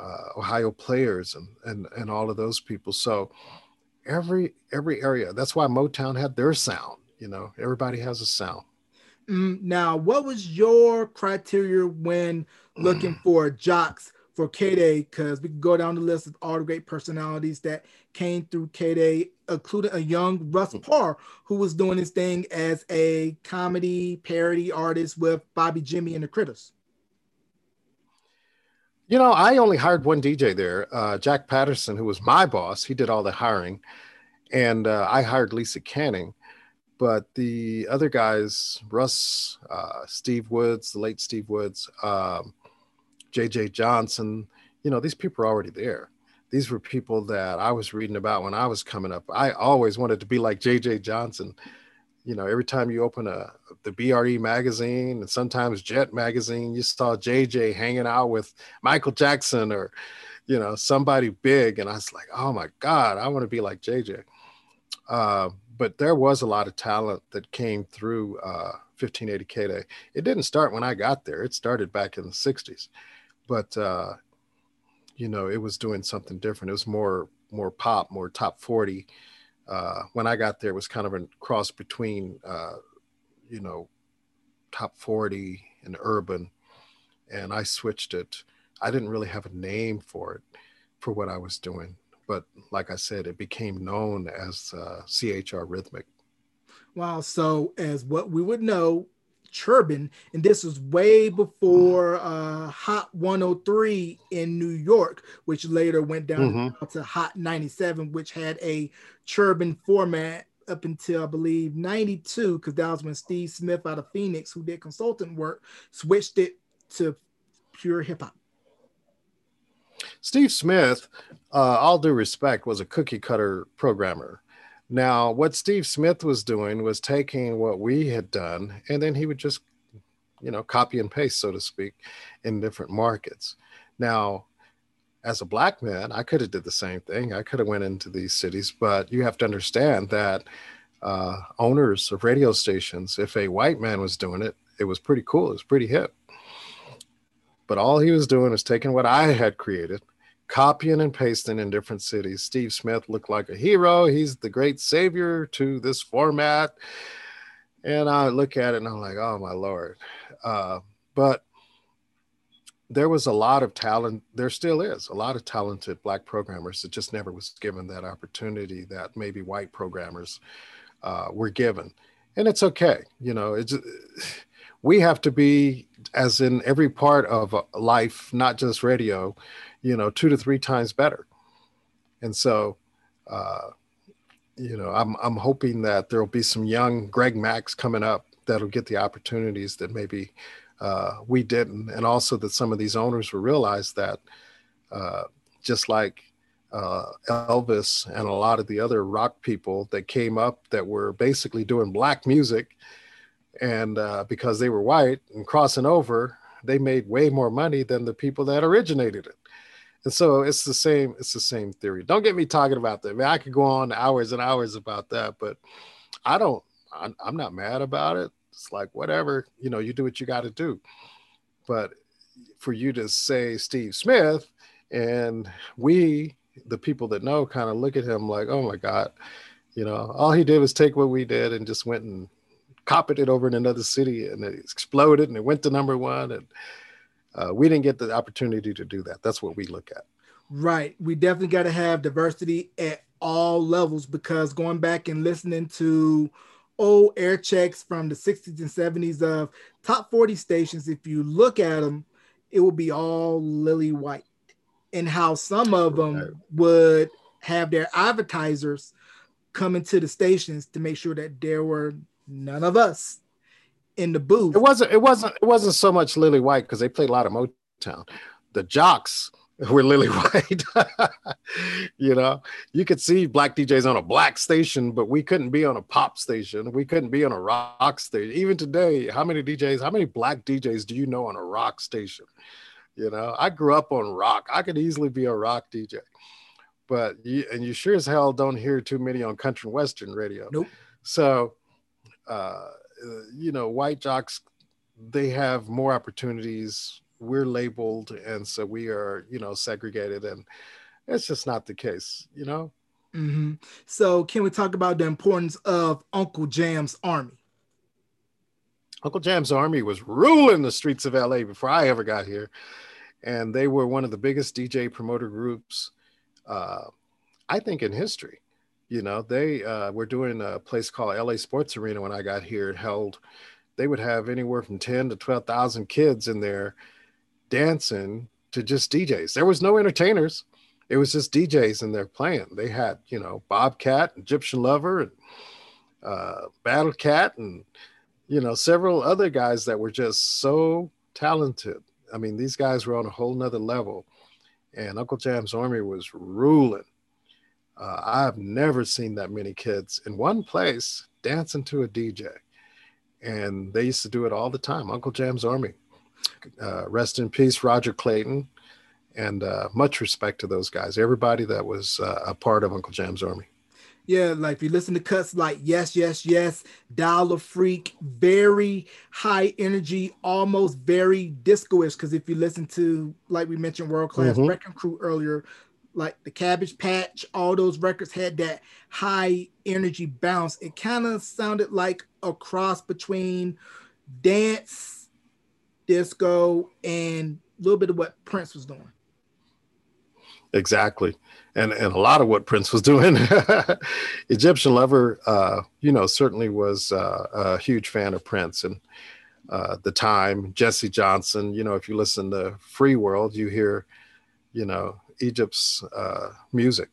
uh, Ohio players and, and and all of those people. So every every area. That's why Motown had their sound. You know, everybody has a sound. Mm, now, what was your criteria when looking for jocks for K Day? Because we can go down the list of all the great personalities that came through K Day, including a young Russ mm. Parr, who was doing his thing as a comedy parody artist with Bobby Jimmy and the Critters. You know, I only hired one DJ there, uh, Jack Patterson, who was my boss. He did all the hiring, and uh, I hired Lisa Canning. But the other guys, Russ, uh, Steve Woods, the late Steve Woods, um, JJ Johnson, you know, these people are already there. These were people that I was reading about when I was coming up. I always wanted to be like JJ Johnson you know, every time you open a the BRE magazine and sometimes Jet magazine, you saw JJ hanging out with Michael Jackson or, you know, somebody big, and I was like, oh my God, I want to be like JJ. Uh, but there was a lot of talent that came through uh, 1580 K Day. It didn't start when I got there; it started back in the 60s, but uh, you know, it was doing something different. It was more more pop, more top 40 uh, when I got there, it was kind of a cross between, uh, you know, top 40 and urban. And I switched it. I didn't really have a name for it, for what I was doing. But like I said, it became known as uh, CHR Rhythmic. Wow. So, as what we would know, Churban, and this was way before uh, Hot 103 in New York, which later went down mm-hmm. to Hot 97, which had a Churban format up until I believe 92, because that was when Steve Smith out of Phoenix, who did consultant work, switched it to pure hip hop. Steve Smith, uh, all due respect, was a cookie cutter programmer. Now, what Steve Smith was doing was taking what we had done, and then he would just, you know, copy and paste, so to speak, in different markets. Now, as a black man, I could have did the same thing. I could have went into these cities, but you have to understand that uh, owners of radio stations, if a white man was doing it, it was pretty cool. It was pretty hip. But all he was doing was taking what I had created copying and pasting in different cities. Steve Smith looked like a hero. He's the great savior to this format. And I look at it and I'm like, oh my Lord. Uh, but there was a lot of talent. There still is a lot of talented Black programmers that just never was given that opportunity that maybe white programmers uh, were given. And it's okay. You know, it's, we have to be, as in every part of life, not just radio, you know, two to three times better. And so, uh, you know, I'm I'm hoping that there will be some young Greg Max coming up that'll get the opportunities that maybe uh, we didn't, and also that some of these owners will realize that, uh, just like uh, Elvis and a lot of the other rock people that came up that were basically doing black music, and uh, because they were white and crossing over, they made way more money than the people that originated it. And so it's the same, it's the same theory. Don't get me talking about that. I, mean, I could go on hours and hours about that, but I don't, I'm, I'm not mad about it. It's like, whatever, you know, you do what you got to do. But for you to say Steve Smith and we, the people that know, kind of look at him like, oh my God, you know, all he did was take what we did and just went and copied it over in another city and it exploded and it went to number one. And uh, we didn't get the opportunity to do that. That's what we look at. Right. We definitely got to have diversity at all levels because going back and listening to old air checks from the 60s and 70s of top 40 stations, if you look at them, it will be all lily white. And how some of them would have their advertisers come into the stations to make sure that there were none of us in the booth. It wasn't. It wasn't. It wasn't so much Lily White because they played a lot of Motown. The jocks were Lily White. you know, you could see black DJs on a black station, but we couldn't be on a pop station. We couldn't be on a rock station. Even today, how many DJs? How many black DJs do you know on a rock station? You know, I grew up on rock. I could easily be a rock DJ, but you, and you sure as hell don't hear too many on country and western radio. Nope. So. Uh, you know, white jocks, they have more opportunities. We're labeled, and so we are, you know, segregated, and it's just not the case, you know. Mm-hmm. So, can we talk about the importance of Uncle Jam's Army? Uncle Jam's Army was ruling the streets of LA before I ever got here, and they were one of the biggest DJ promoter groups, uh, I think, in history. You know, they uh, were doing a place called LA Sports Arena when I got here. It held, they would have anywhere from 10 to 12,000 kids in there dancing to just DJs. There was no entertainers. It was just DJs in there playing. They had, you know, Bobcat, Egyptian Lover, and uh, Battle Cat, and, you know, several other guys that were just so talented. I mean, these guys were on a whole nother level. And Uncle Jam's Army was ruling uh, I've never seen that many kids in one place dancing to a DJ. And they used to do it all the time. Uncle Jam's Army. Uh, rest in peace, Roger Clayton. And uh, much respect to those guys, everybody that was uh, a part of Uncle Jam's Army. Yeah, like if you listen to cuts like Yes, Yes, Yes, Dial-A-Freak, very high energy, almost very disco-ish. Because if you listen to, like we mentioned, World Class mm-hmm. Wrecking Crew earlier, like the Cabbage Patch, all those records had that high energy bounce. It kind of sounded like a cross between dance, disco, and a little bit of what Prince was doing. Exactly. And, and a lot of what Prince was doing. Egyptian Lover, uh, you know, certainly was uh, a huge fan of Prince and uh, the time. Jesse Johnson, you know, if you listen to Free World, you hear, you know, Egypt's uh, music.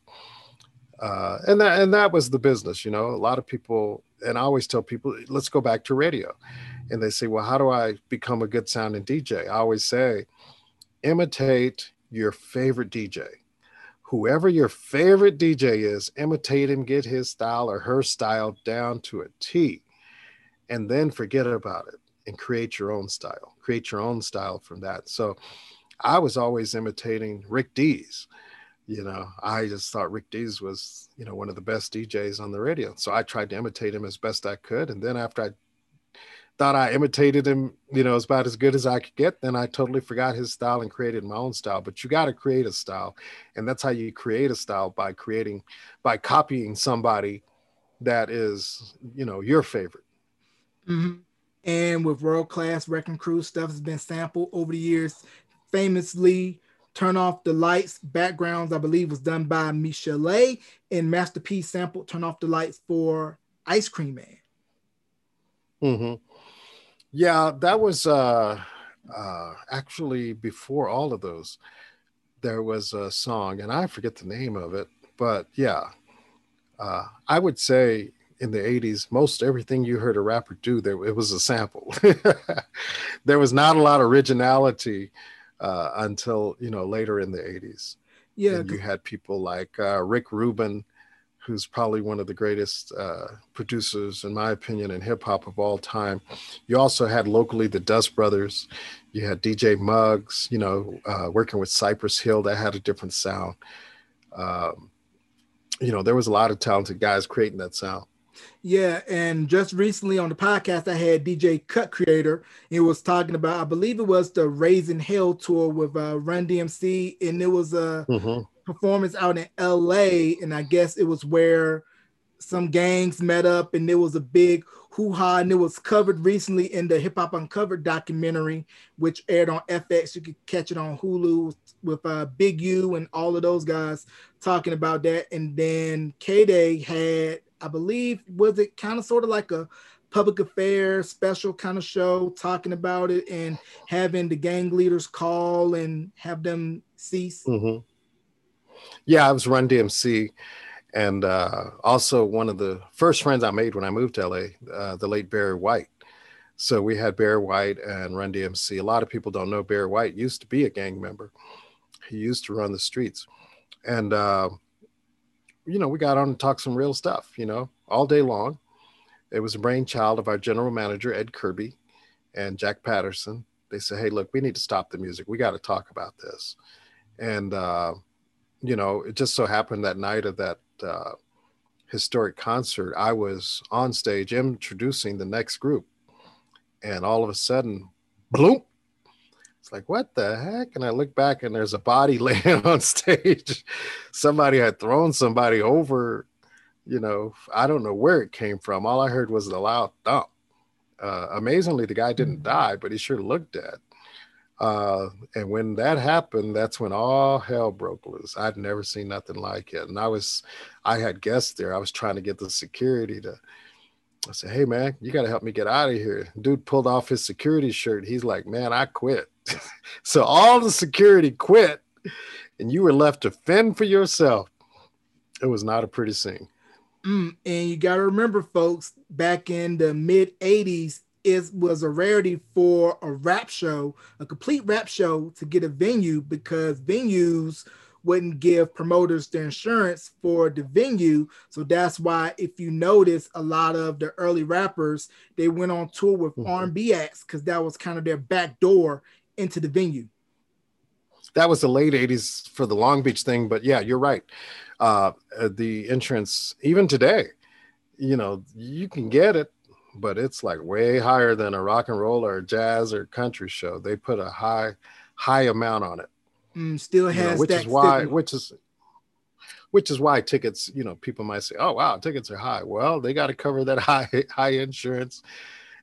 Uh, and that and that was the business, you know. A lot of people, and I always tell people, let's go back to radio. And they say, well, how do I become a good sounding DJ? I always say, imitate your favorite DJ. Whoever your favorite DJ is, imitate him, get his style or her style down to a T, and then forget about it and create your own style. Create your own style from that. So I was always imitating Rick Dees. You know, I just thought Rick Dees was, you know, one of the best DJs on the radio. So I tried to imitate him as best I could. And then after I thought I imitated him, you know, as about as good as I could get, then I totally forgot his style and created my own style. But you got to create a style. And that's how you create a style by creating, by copying somebody that is, you know, your favorite. Mm-hmm. And with world class wrecking crew, stuff has been sampled over the years famously Turn Off the Lights backgrounds, I believe, was done by Michel'le, and Master P Turn Off the Lights for Ice Cream Man. Mm-hmm. Yeah, that was uh, uh, actually before all of those. There was a song, and I forget the name of it, but yeah, uh, I would say in the 80s most everything you heard a rapper do there it was a sample there was not a lot of originality uh, until you know later in the 80s. Yeah, and you had people like uh, Rick Rubin, who's probably one of the greatest uh, producers, in my opinion, in hip hop of all time. You also had locally the Dust Brothers. You had DJ Muggs, you know, uh, working with Cypress Hill that had a different sound. Um, you know, there was a lot of talented guys creating that sound. Yeah, and just recently on the podcast, I had DJ Cut Creator. He was talking about, I believe it was the Raising Hell tour with uh, Run DMC, and it was a mm-hmm. performance out in LA, and I guess it was where some gangs met up and there was a big hoo-ha and it was covered recently in the hip hop uncovered documentary which aired on fx you could catch it on hulu with uh, big u and all of those guys talking about that and then k-day had i believe was it kind of sort of like a public affairs special kind of show talking about it and having the gang leaders call and have them cease mm-hmm. yeah i was run dmc and uh, also one of the first friends I made when I moved to LA, uh, the late Barry White. So we had Barry White and Run DMC. A lot of people don't know Barry White used to be a gang member. He used to run the streets, and uh, you know we got on and talked some real stuff. You know, all day long. It was a brainchild of our general manager Ed Kirby and Jack Patterson. They said, "Hey, look, we need to stop the music. We got to talk about this." And uh, you know, it just so happened that night of that uh, historic concert, I was on stage introducing the next group, and all of a sudden, bloom! It's like, what the heck? And I look back, and there's a body laying on stage. somebody had thrown somebody over. You know, I don't know where it came from. All I heard was a loud thump. Uh, amazingly, the guy didn't mm-hmm. die, but he sure looked dead. Uh, and when that happened, that's when all hell broke loose. I'd never seen nothing like it. And I was, I had guests there. I was trying to get the security to, I said, hey, man, you got to help me get out of here. Dude pulled off his security shirt. He's like, man, I quit. so all the security quit, and you were left to fend for yourself. It was not a pretty scene. Mm, and you got to remember, folks, back in the mid 80s, it was a rarity for a rap show, a complete rap show, to get a venue because venues wouldn't give promoters the insurance for the venue. So that's why, if you notice, a lot of the early rappers they went on tour with mm-hmm. R&B acts because that was kind of their back door into the venue. That was the late '80s for the Long Beach thing, but yeah, you're right. Uh, the insurance, even today, you know, you can get it but it's like way higher than a rock and roll or jazz or country show. They put a high, high amount on it. Mm, still has you know, which is why, which is, which is why tickets. You know, people might say, "Oh, wow, tickets are high." Well, they got to cover that high, high insurance.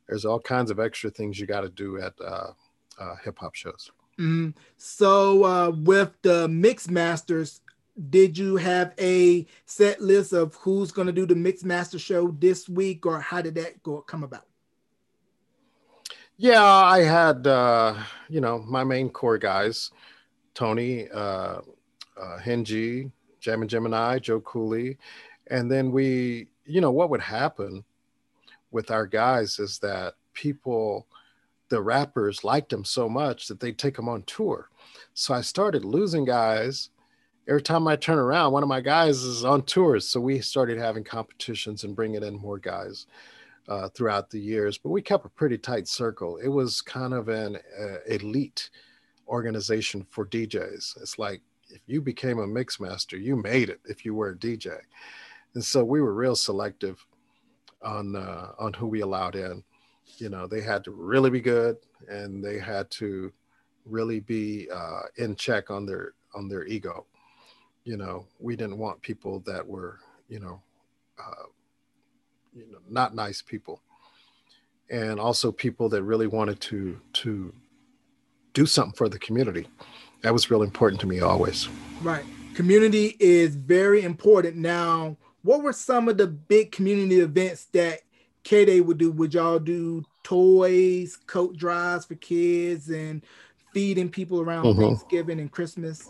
There's all kinds of extra things you got to do at uh, uh, hip hop shows. Mm. So uh, with the mix masters, did you have a set list of who's going to do the mix master show this week or how did that go come about yeah i had uh you know my main core guys tony uh, uh henji Jammin Gemini, Joe Cooley. And then we, you know, what would happen with our guys is that people, the rappers liked them so much that they'd take them on tour. So I started losing guys every time I turn around, one of my guys is on tours. So we started having competitions and bringing in more guys uh, throughout the years. But we kept a pretty tight circle. It was kind of an uh, elite organization for DJs. It's like if you became a mix master, you made it if you were a DJ. And so we were real selective on uh, on who we allowed in. You know, they had to really be good, and they had to really be uh, in check on their on their ego you know, we didn't want people that were, you know, uh, you know, not nice people, and also people that really wanted to to do something for the community. That was real important to me always. Right, community is very important. Now, what were some of the big community events that K Day would do? Would y'all do toys, coat drives for kids, and feeding people around mm-hmm. Thanksgiving and Christmas?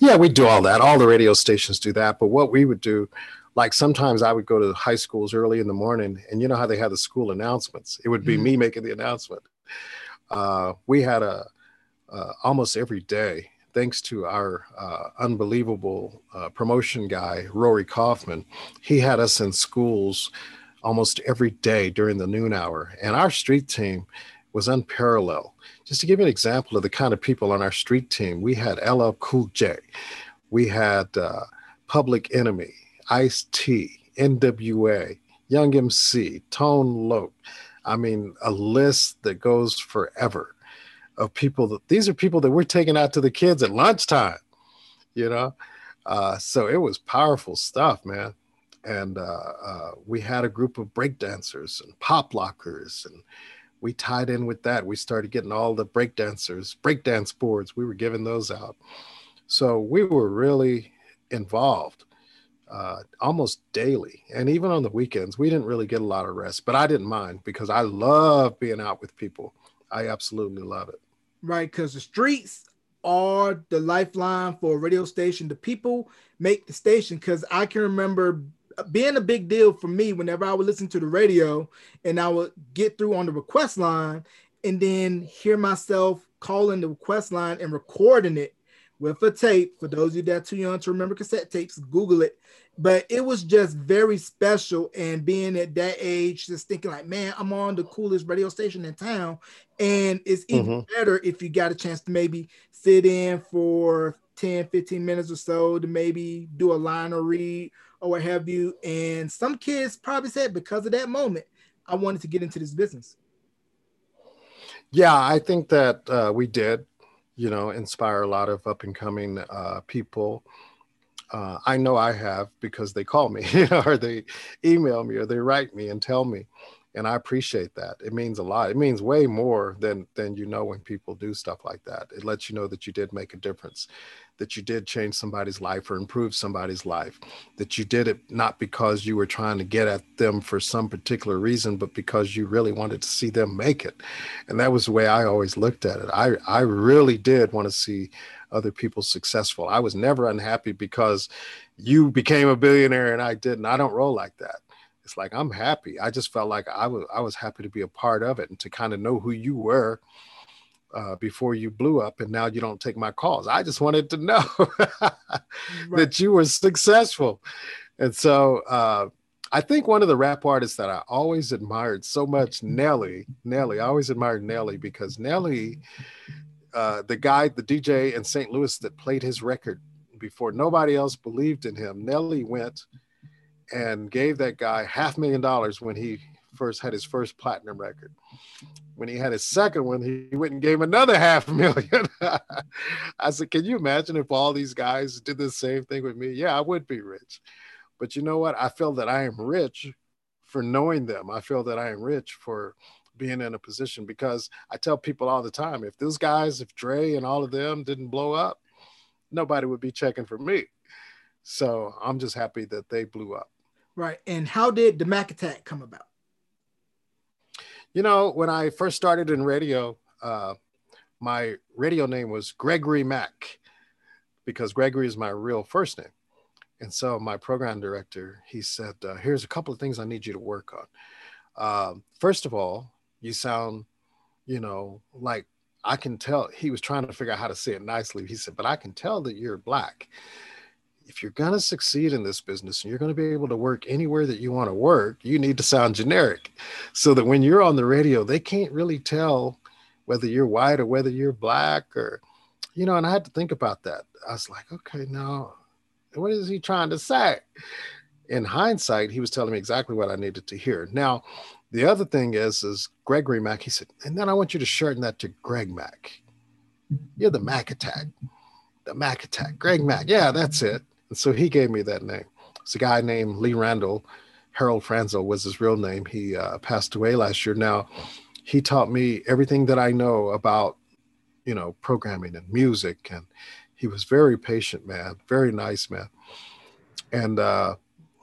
Yeah, we do all that. All the radio stations do that. But what we would do, like sometimes I would go to high schools early in the morning, and you know how they have the school announcements. It would be mm-hmm. me making the announcement. Uh, we had a uh, almost every day, thanks to our uh, unbelievable uh, promotion guy Rory Kaufman. He had us in schools almost every day during the noon hour, and our street team was unparalleled. Just to give you an example of the kind of people on our street team, we had LL Cool J, we had uh, Public Enemy, Ice T, NWA, Young MC, Tone Loc. I mean, a list that goes forever of people that these are people that we're taking out to the kids at lunchtime, you know? Uh, so it was powerful stuff, man. And uh, uh, we had a group of break dancers and pop lockers and we tied in with that. We started getting all the break dancers break dance boards. We were giving those out. So we were really involved uh, almost daily. And even on the weekends we didn't really get a lot of rest but i didn't mind because i love being out with people. I absolutely love it. Right because the streets are the lifeline for a radio station. The people make the station because i can remember being a big deal for me whenever I would listen to the radio and I would get through on the request line and then hear myself calling the request line and recording it with a tape. For those of you that are too young to remember cassette tapes, Google it. But it was just very special. And being at that age, just thinking like, man, I'm on the coolest radio station in town. And it's even mm-hmm. better if you got a chance to maybe sit in for 10, 15 minutes or so to maybe do a line or read or what have you. And some kids probably said because of that moment, I wanted to get into this business. Yeah, I think that uh, we did, you know, inspire a lot of up and coming uh, people. Uh, I know I have because they call me or they email me or they write me and tell me and I appreciate that. It means a lot. It means way more than than you know when people do stuff like that. It lets you know that you did make a difference, that you did change somebody's life or improve somebody's life, that you did it not because you were trying to get at them for some particular reason, but because you really wanted to see them make it. And that was the way I always looked at it. I I really did want to see other people successful. I was never unhappy because you became a billionaire and I didn't. I don't roll like that it's like I'm happy. I just felt like I was I was happy to be a part of it and to kind of know who you were uh, before you blew up, and now you don't take my calls. I just wanted to know right. that you were successful, and so uh, I think one of the rap artists that I always admired so much, Nelly. Nelly, I always admired Nelly because Nelly, uh, the guy, the DJ in St. Louis that played his record before nobody else believed in him, Nelly went and gave that guy half million dollars when he first had his first platinum record. When he had his second one, he went and gave another half million. I said, Can you imagine if all these guys did the same thing with me? Yeah, I would be rich. But you know what? I feel that I am rich for knowing them. I feel that I am rich for being in a position because I tell people all the time if those guys, if Dre and all of them didn't blow up, nobody would be checking for me. So I'm just happy that they blew up. Right. And how did the Mac Attack come about? You know, when I first started in radio, uh, my radio name was Gregory Mack because Gregory is my real first name. And so my program director, he said, uh, here's a couple of things I need you to work on. Um, first of all, you sound, you know, like I can tell he was trying to figure out how to say it nicely. He said, but I can tell that you're black if you're going to succeed in this business and you're going to be able to work anywhere that you want to work, you need to sound generic so that when you're on the radio, they can't really tell whether you're white or whether you're black or, you know, and I had to think about that. I was like, okay, now what is he trying to say? In hindsight, he was telling me exactly what I needed to hear. Now, the other thing is, is Gregory Mack, he said, and then I want you to shorten that to Greg Mack. Mm-hmm. You're the Mac attack. The Mac attack. Greg Mack. Yeah, that's it. So he gave me that name. It's a guy named Lee Randall. Harold Franzel was his real name. He uh, passed away last year. Now, he taught me everything that I know about, you know, programming and music. And he was very patient, man, very nice, man. And uh,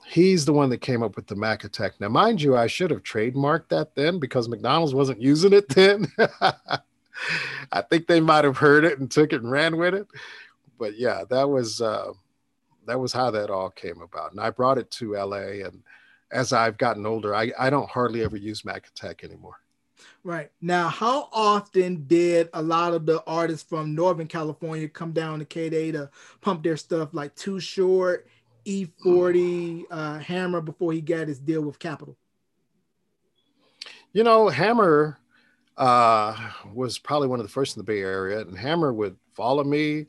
he's the one that came up with the Mac Attack. Now, mind you, I should have trademarked that then because McDonald's wasn't using it then. I think they might have heard it and took it and ran with it. But yeah, that was. Uh, that was how that all came about. And I brought it to LA. And as I've gotten older, I, I don't hardly ever use Mac Attack anymore. Right. Now, how often did a lot of the artists from Northern California come down to K Day to pump their stuff like Too Short, E40, uh, Hammer before he got his deal with Capitol? You know, Hammer uh, was probably one of the first in the Bay Area, and Hammer would follow me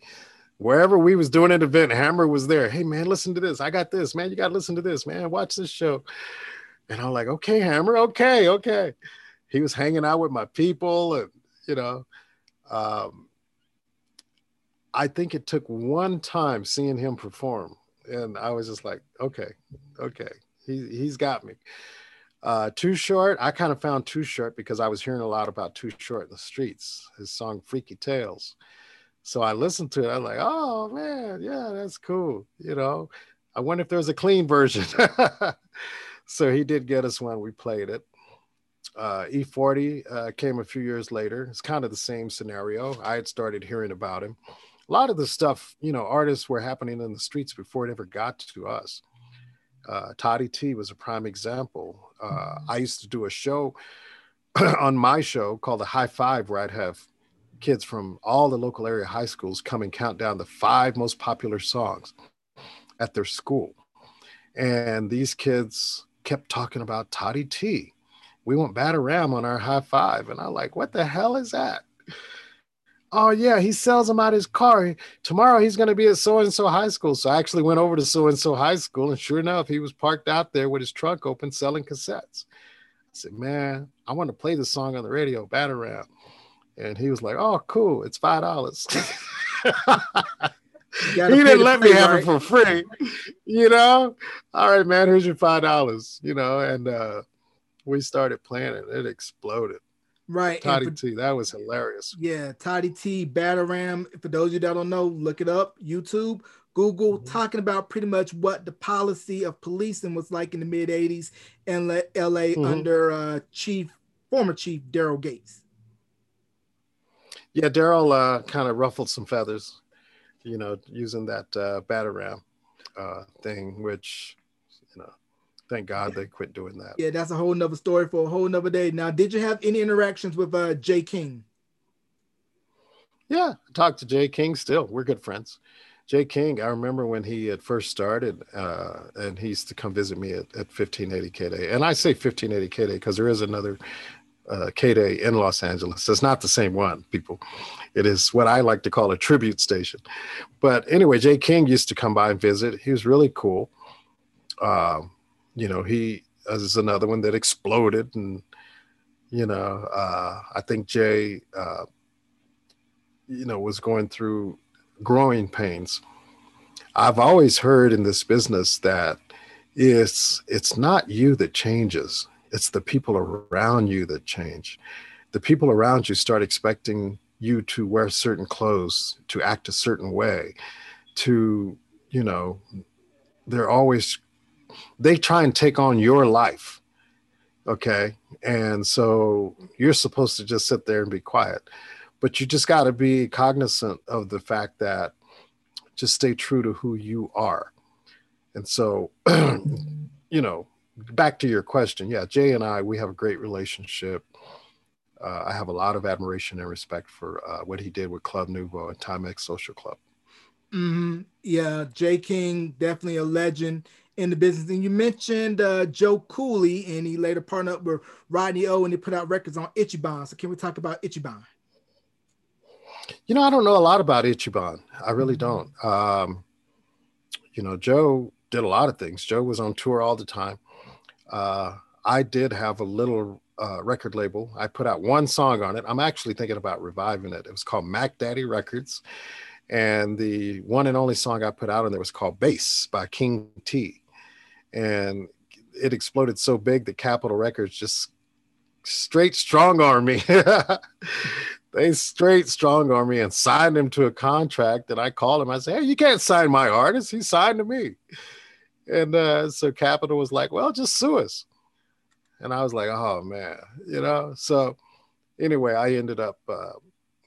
wherever we was doing an event, Hammer was there. Hey man, listen to this. I got this, man. You got to listen to this, man. Watch this show. And I'm like, okay, Hammer, okay, okay. He was hanging out with my people, and you know, um, I think it took one time seeing him perform, and I was just like, okay, okay, he he's got me. Uh, Too Short, I kind of found Too Short because I was hearing a lot about Too Short in the streets. His song "Freaky Tales." So I listened to it. I'm like, oh man, yeah, that's cool. You know, I wonder if there's a clean version. so he did get us one. We played it. Uh, E40 uh, came a few years later. It's kind of the same scenario. I had started hearing about him. A lot of the stuff, you know, artists were happening in the streets before it ever got to us. Uh, Toddy T was a prime example. Uh, I used to do a show on my show called the High Five, where I'd have kids from all the local area high schools come and count down the five most popular songs at their school. And these kids kept talking about Toddy Tee. We went Ram on our high five. And I'm like, what the hell is that? Oh, yeah, he sells them out his car. Tomorrow he's going to be at so and so high school. So I actually went over to so and so high school. And sure enough, he was parked out there with his trunk open selling cassettes. I said, man, I want to play the song on the radio, Ram. And he was like, oh, cool. It's $5. he didn't let me have right? it for free. You know, all right, man, here's your five dollars. You know, and uh, we started playing it. It exploded. Right, Toddy Tee, that was hilarious. Yeah, Toddy Tee, Batterram. For those of you that don't know, look it up. YouTube, Google, mm-hmm. talking about pretty much what the policy of policing was like in the mid '80s in LA mm-hmm. under uh, Chief, former Chief Daryl Gates. Yeah, Daryl uh, kind of ruffled some feathers you know, using that uh, Batterram uh, thing, which, you know, thank God they quit doing that. Yeah, that's a whole nother story for a whole nother day. Now, did you have any interactions with uh, Jay King? Yeah, I talked to Jay King still. We're good friends. Jay King, I remember when he had first started, uh, and he used to come visit me at, at 1580 K Day. And I say 1580 K Day because there is another uh, K Day in Los Angeles. It's not the same one, people. It is what I like to call a tribute station. But anyway, Jay King used to come by and visit. He was really cool. Uh, you know, he is another one that exploded. And, you know, uh, I think Jay, uh, you know, was going through growing pains. I've always heard in this business that it's it's not you that changes it's the people around you that change. The people around you start expecting you to wear certain clothes, to act a certain way, to, you know, they're always, they try and take on your life. Okay. And so you're supposed to just sit there and be quiet. But you just got to be cognizant of the fact that just stay true to who you are. And so, you know, back to your question, yeah, Jay and I, we have a great relationship. Uh, I have a lot of admiration and respect for uh, what he did with Club Nouveau and Timex Social Club. Mm-hmm. Yeah, Jay King, definitely a legend in the business. And you mentioned uh, Joe Cooley, and he later partnered up with Rodney O, and he put out records on Ichiban. So can we talk about Ichiban? You know, I don't know a lot about Ichiban. I really mm-hmm. don't. Um, you know, Joe did a lot of things. Joe was on tour all the time uh, I did have a little uh, record label. I put out one song on it. I'm actually thinking about reviving it. It was called Mac Daddy Records. And the one and only song I put out on there was called Bass by King Tee. And it exploded so big that Capitol Records just straight strong arm me. they straight strong arm me and signed him to a contract. And I called him. I said, Hey, you can't sign my artist. He signed to me. And uh, so Capitol was like, well, just sue us. And I was like, oh man, you know. So anyway, I ended up uh,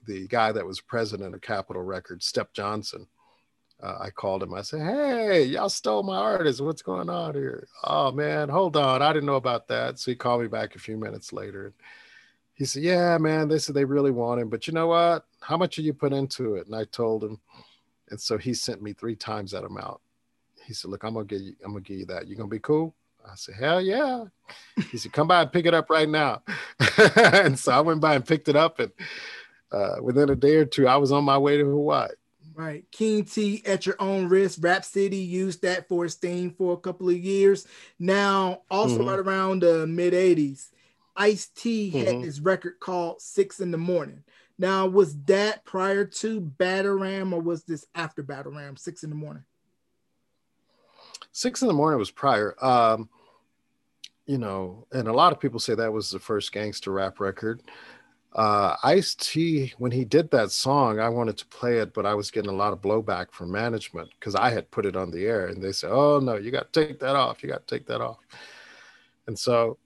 the guy that was president of Capitol Records, Step Johnson. Uh, I called him. I said, "Hey, y'all stole my artist. What's going on here?" Oh man, hold on. I didn't know about that. So he called me back a few minutes later. He said, "Yeah, man. They said they really want him, but you know what? How much are you put into it?" And I told him, and so he sent me three times that amount. He said, "Look, I'm gonna give you. I'm gonna give you that. You gonna be cool?" I said, "Hell yeah!" He said, "Come by and pick it up right now." and so I went by and picked it up, and uh, within a day or two, I was on my way to Hawaii. Right, King Tee at your own risk. Rap City used that for its theme for a couple of years. Now, also mm-hmm. right around the mid '80s, Ice T had mm-hmm. this record called Six in the Morning. Now, was that prior to Batterram or was this after Batterram, Six in the Morning? Six in the morning was prior. Um, you know, and a lot of people say that was the first gangster rap record. Uh, Ice T, when he did that song, I wanted to play it, but I was getting a lot of blowback from management because I had put it on the air, and they said, "Oh no, you got to take that off. You got to take that off." And so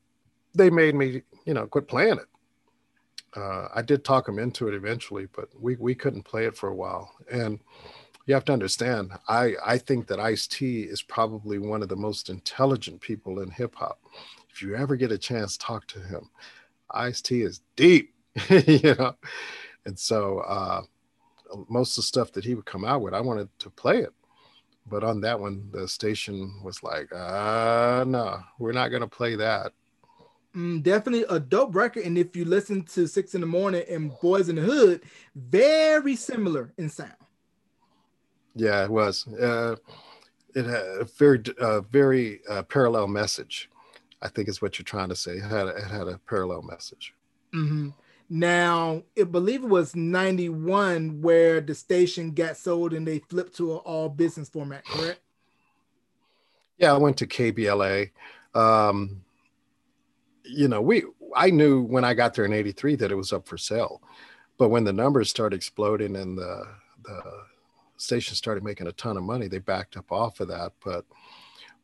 they made me, you know, quit playing it. Uh, I did talk him into it eventually, but we we couldn't play it for a while. And you have to understand, I I think that Ice T is probably one of the most intelligent people in hip hop. If you ever get a chance, talk to him. Ice T is deep you know? And so uh most of the stuff that he would come out with i wanted to play it. But on that one the station was like uh no we're not going to play that. Mm, definitely a dope record. And if you listen to six in the morning and boys in the hood very similar in sound yeah it was uh it had a very uh, very uh, parallel message i think is what you're trying to say it had a, it had a parallel message mm-hmm. Now, I believe it was 91 where the station got sold and they flipped to an all business format, correct? Yeah, I went to KBLA. Um, you know, we I knew when I got there in 83 that it was up for sale. But when the numbers started exploding and the the station started making a ton of money, they backed up off of that. But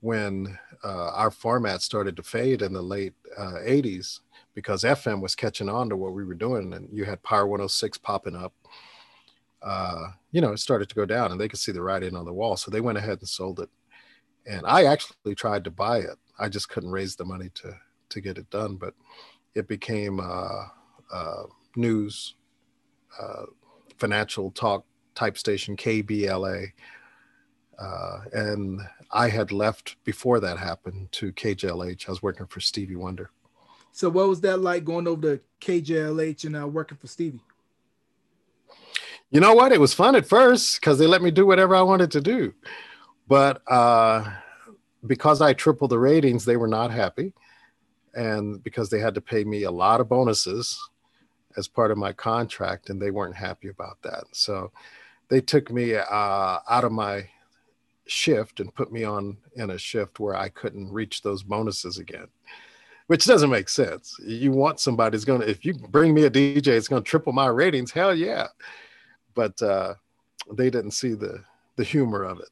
when uh, our format started to fade in the late uh, 80s, because FM was catching on to what we were doing, and you had Power 106 popping up. Uh, you know, it started to go down, and they could see the writing on the wall, so they went ahead and sold it. And I actually tried to buy it. I just couldn't raise the money to to get it done, but it became uh, uh, news, uh, financial talk type station, KBLA. Uh, and I had left before that happened to KJLH. I was working for Stevie Wonder. So what was that like going over to KJLH and uh, working for Stevie? You know what? It was fun at first because they let me do whatever I wanted to do. But uh, because I tripled the ratings, they were not happy. And because they had to pay me a lot of bonuses as part of my contract, and they weren't happy about that. So they took me uh, out of my shift and put me on in a shift where I couldn't reach those bonuses again which doesn't make sense. You want somebody who's going to, if you bring me a DJ, it's going to triple my ratings. Hell yeah. But uh, they didn't see the, the humor of it.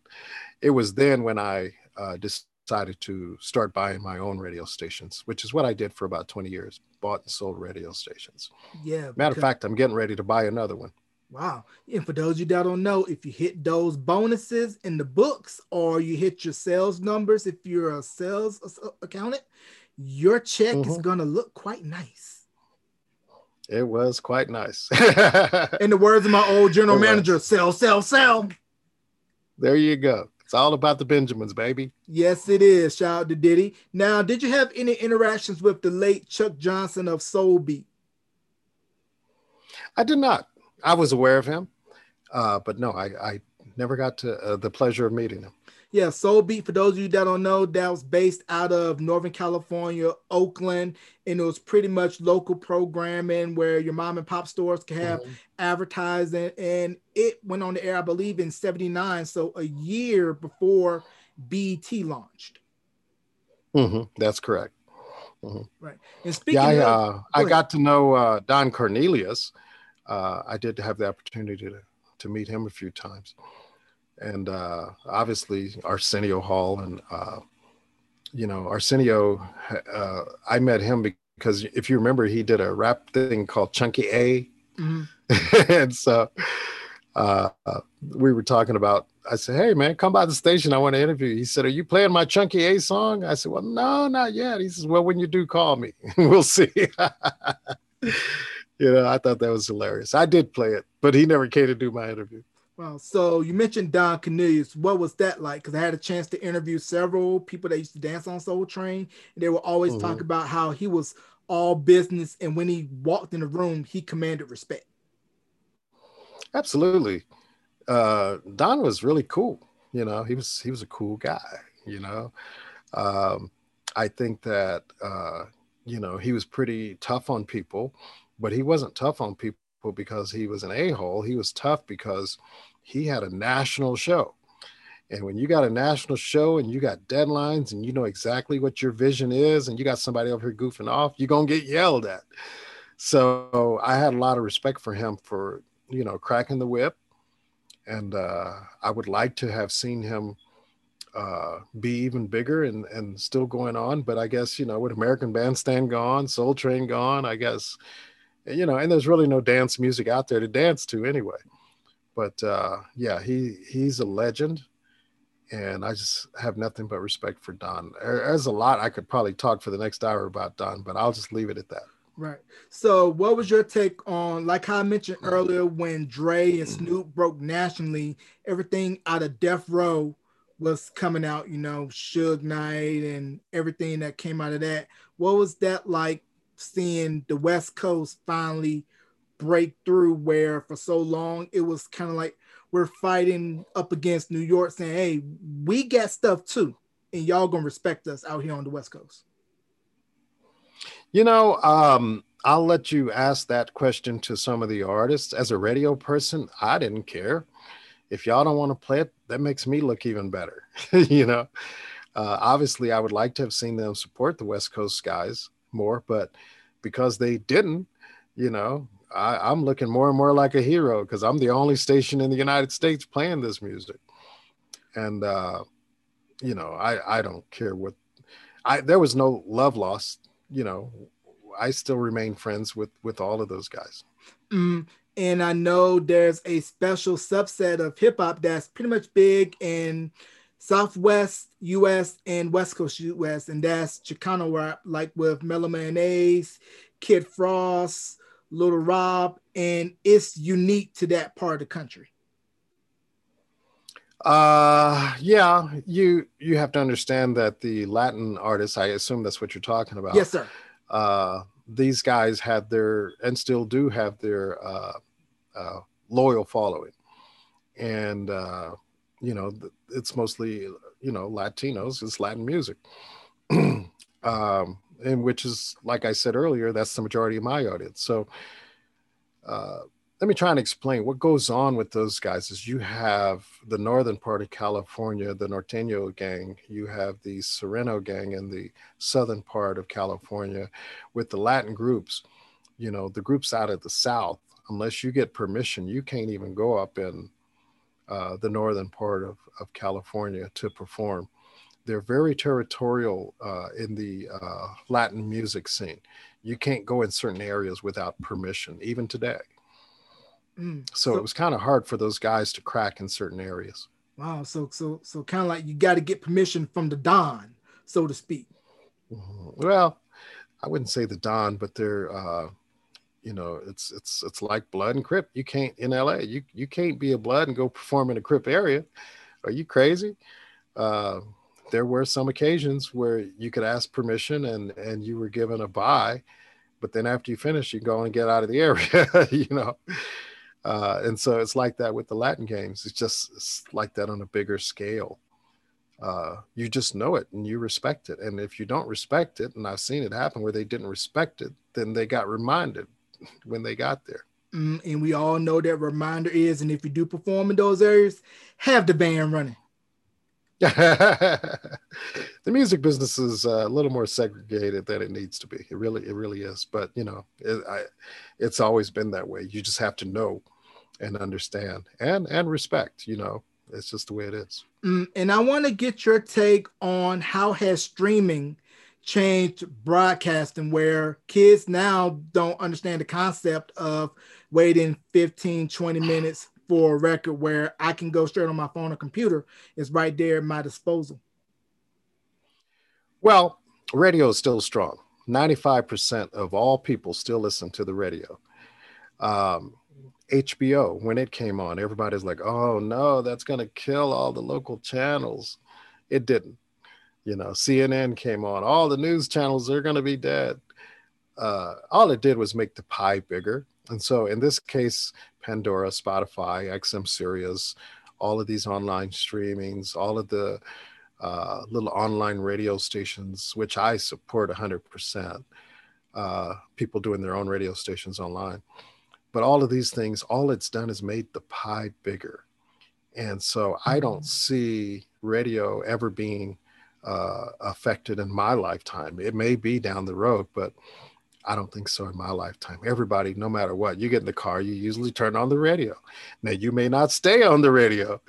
It was then when I uh, decided to start buying my own radio stations, which is what I did for about 20 years, bought and sold radio stations. Yeah. Matter of fact, I'm getting ready to buy another one. Wow. And for those you that don't know, if you hit those bonuses in the books or you hit your sales numbers, if you're a sales accountant, your check mm-hmm. is going to look quite nice. It was quite nice. In the words of my old general it manager, was. sell, sell, sell. There you go. It's all about the Benjamins, baby. Yes, it is. Shout out to Diddy. Now, did you have any interactions with the late Chuck Johnson of Soul Beat? I did not. I was aware of him, uh, but no, I, I never got to uh, the pleasure of meeting him. Yeah, Soul Beat, for those of you that don't know, that was based out of Northern California, Oakland, and it was pretty much local programming where your mom and pop stores could have mm-hmm. advertising. And it went on the air, I believe, in 79, so a year before BET launched. Mm-hmm, that's correct. Mm-hmm. Right. And speaking yeah, I, uh, go I got to know uh, Don Cornelius. Uh, I did have the opportunity to, to meet him a few times and uh, obviously Arsenio Hall and uh, you know Arsenio. Uh, I met him because if you remember, he did a rap thing called Chunky A, mm-hmm. and so uh, we were talking about. I said, "Hey man, come by the station. I want to interview." you. He said, "Are you playing my Chunky A song?" I said, "Well, no, not yet." He says, "Well, when you do, call me. we'll see." you know, I thought that was hilarious. I did play it, but he never came to do my interview. Well, so you mentioned Don Cornelius. What was that like? Because I had a chance to interview several people that used to dance on Soul Train. And they will always mm-hmm. talk about how he was all business, and when he walked in the room, he commanded respect. Absolutely, uh, Don was really cool. You know, he was he was a cool guy. You know, um, I think that uh, you know he was pretty tough on people, but he wasn't tough on people because he was an a hole. He was tough because he had a national show And when you got a national show and you got deadlines and you know exactly what your vision is and you got somebody over here goofing off, you're going to get yelled at. So I had a lot of respect for him for, you know, cracking the whip. And uh, I would like to have seen him uh, be even bigger and, and still going on. But I guess, you know, with American Bandstand gone, Soul Train gone, I guess, you know, and there's really no dance music out there to dance to anyway. But uh, yeah, he he's a legend and I just have nothing but respect for Don. There's a lot I could probably talk for the next hour about Don, but I'll just leave it at that. Right. So, what was your take on, like I mentioned earlier, when Dre and Snoop broke nationally, everything out of Death Row was coming out, you know, Suge Knight and everything that came out of that. What was that like seeing the West Coast finally break through where for so long it was kind of like we're fighting up against New York saying, hey, we got stuff too, and y'all gonna respect us out here on the West Coast? You know, um, I'll let you ask that question to some of the artists. As a radio person, I didn't care. If y'all don't want to play it, that makes me look even better. you know, uh, obviously, I would like to have seen them support the West Coast guys more, but because they didn't, you know, I, am looking more and more like a hero because I'm the only station in the United States playing this music. And uh, you know, I I don't care what I there was no love lost, you know. I still remain friends with with all of those guys. Mm, and I know there's a special subset of hip hop that's pretty much big in Southwest US and West Coast US, and that's Chicano rap, like with Mellow Man Ace, Kid Frost, Little Rob, and it's unique to that part of the country. Uh yeah, you you have to understand that the Latin artists, I assume that's what you're talking about. Yes, sir. Uh these guys had their and still do have their uh, uh loyal following. And uh you know, it's mostly you know, Latinos, it's Latin music. um and which is like I said earlier, that's the majority of my audience. So uh, let me try and explain what goes on with those guys is you have the northern part of California, the Norteño gang, you have the Sureño gang in the southern part of California with the Latin groups, you know, the groups out of the south, unless you get permission, you can't even go up in uh, the northern part of, of California to perform they're very territorial uh, in the uh, Latin music scene. You can't go in certain areas without permission, even today. Mm, so, so, it was kind of hard for those guys to crack in certain areas. Wow. So so so kind of like you got to get permission from the Don, so to speak. Mm-hmm. Well, I wouldn't say the Don, but they're uh, you know, it's it's it's like Blood and Crip. You can't in LA. You you can't be a Blood and go perform in a Crip area. Are you crazy? Uh, there were some occasions where you could ask permission and and you were given a buy but then after you finish you go and get out of the area you know uh, and so it's like that with the latin games it's just it's like that on a bigger scale uh, you just know it and you respect it and if you don't respect it and i've seen it happen where they didn't respect it then they got reminded when they got there mm, and we all know that reminder is and if you do perform in those areas have the band running the music business is a little more segregated than it needs to be. It really, it really is. But you know, it, I, it's always been that way. You just have to know and understand and and respect. You know, it's just the way it is. Mm, and I want to get your take on how has streaming changed broadcasting, where kids now don't understand the concept of waiting 15, 20 minutes for a record where I can go straight on my phone or computer. It's right there at my disposal. Well, radio is still strong. 95% of all people still listen to the radio. Um, HBO, when it came on, everybody's like, oh no, that's going to kill all the local channels. It didn't. You know, CNN came on, all the news channels are going to be dead. Uh, all it did was make the pie bigger. And so in this case, Pandora, Spotify, XM Sirius, all of these online streamings, all of the uh, little online radio stations, which I support 100%, uh, people doing their own radio stations online. But all of these things, all it's done is made the pie bigger. And so I don't see radio ever being uh, affected in my lifetime. It may be down the road, but I don't think so in my lifetime. Everybody, no matter what, you get in the car, you usually turn on the radio. Now you may not stay on the radio,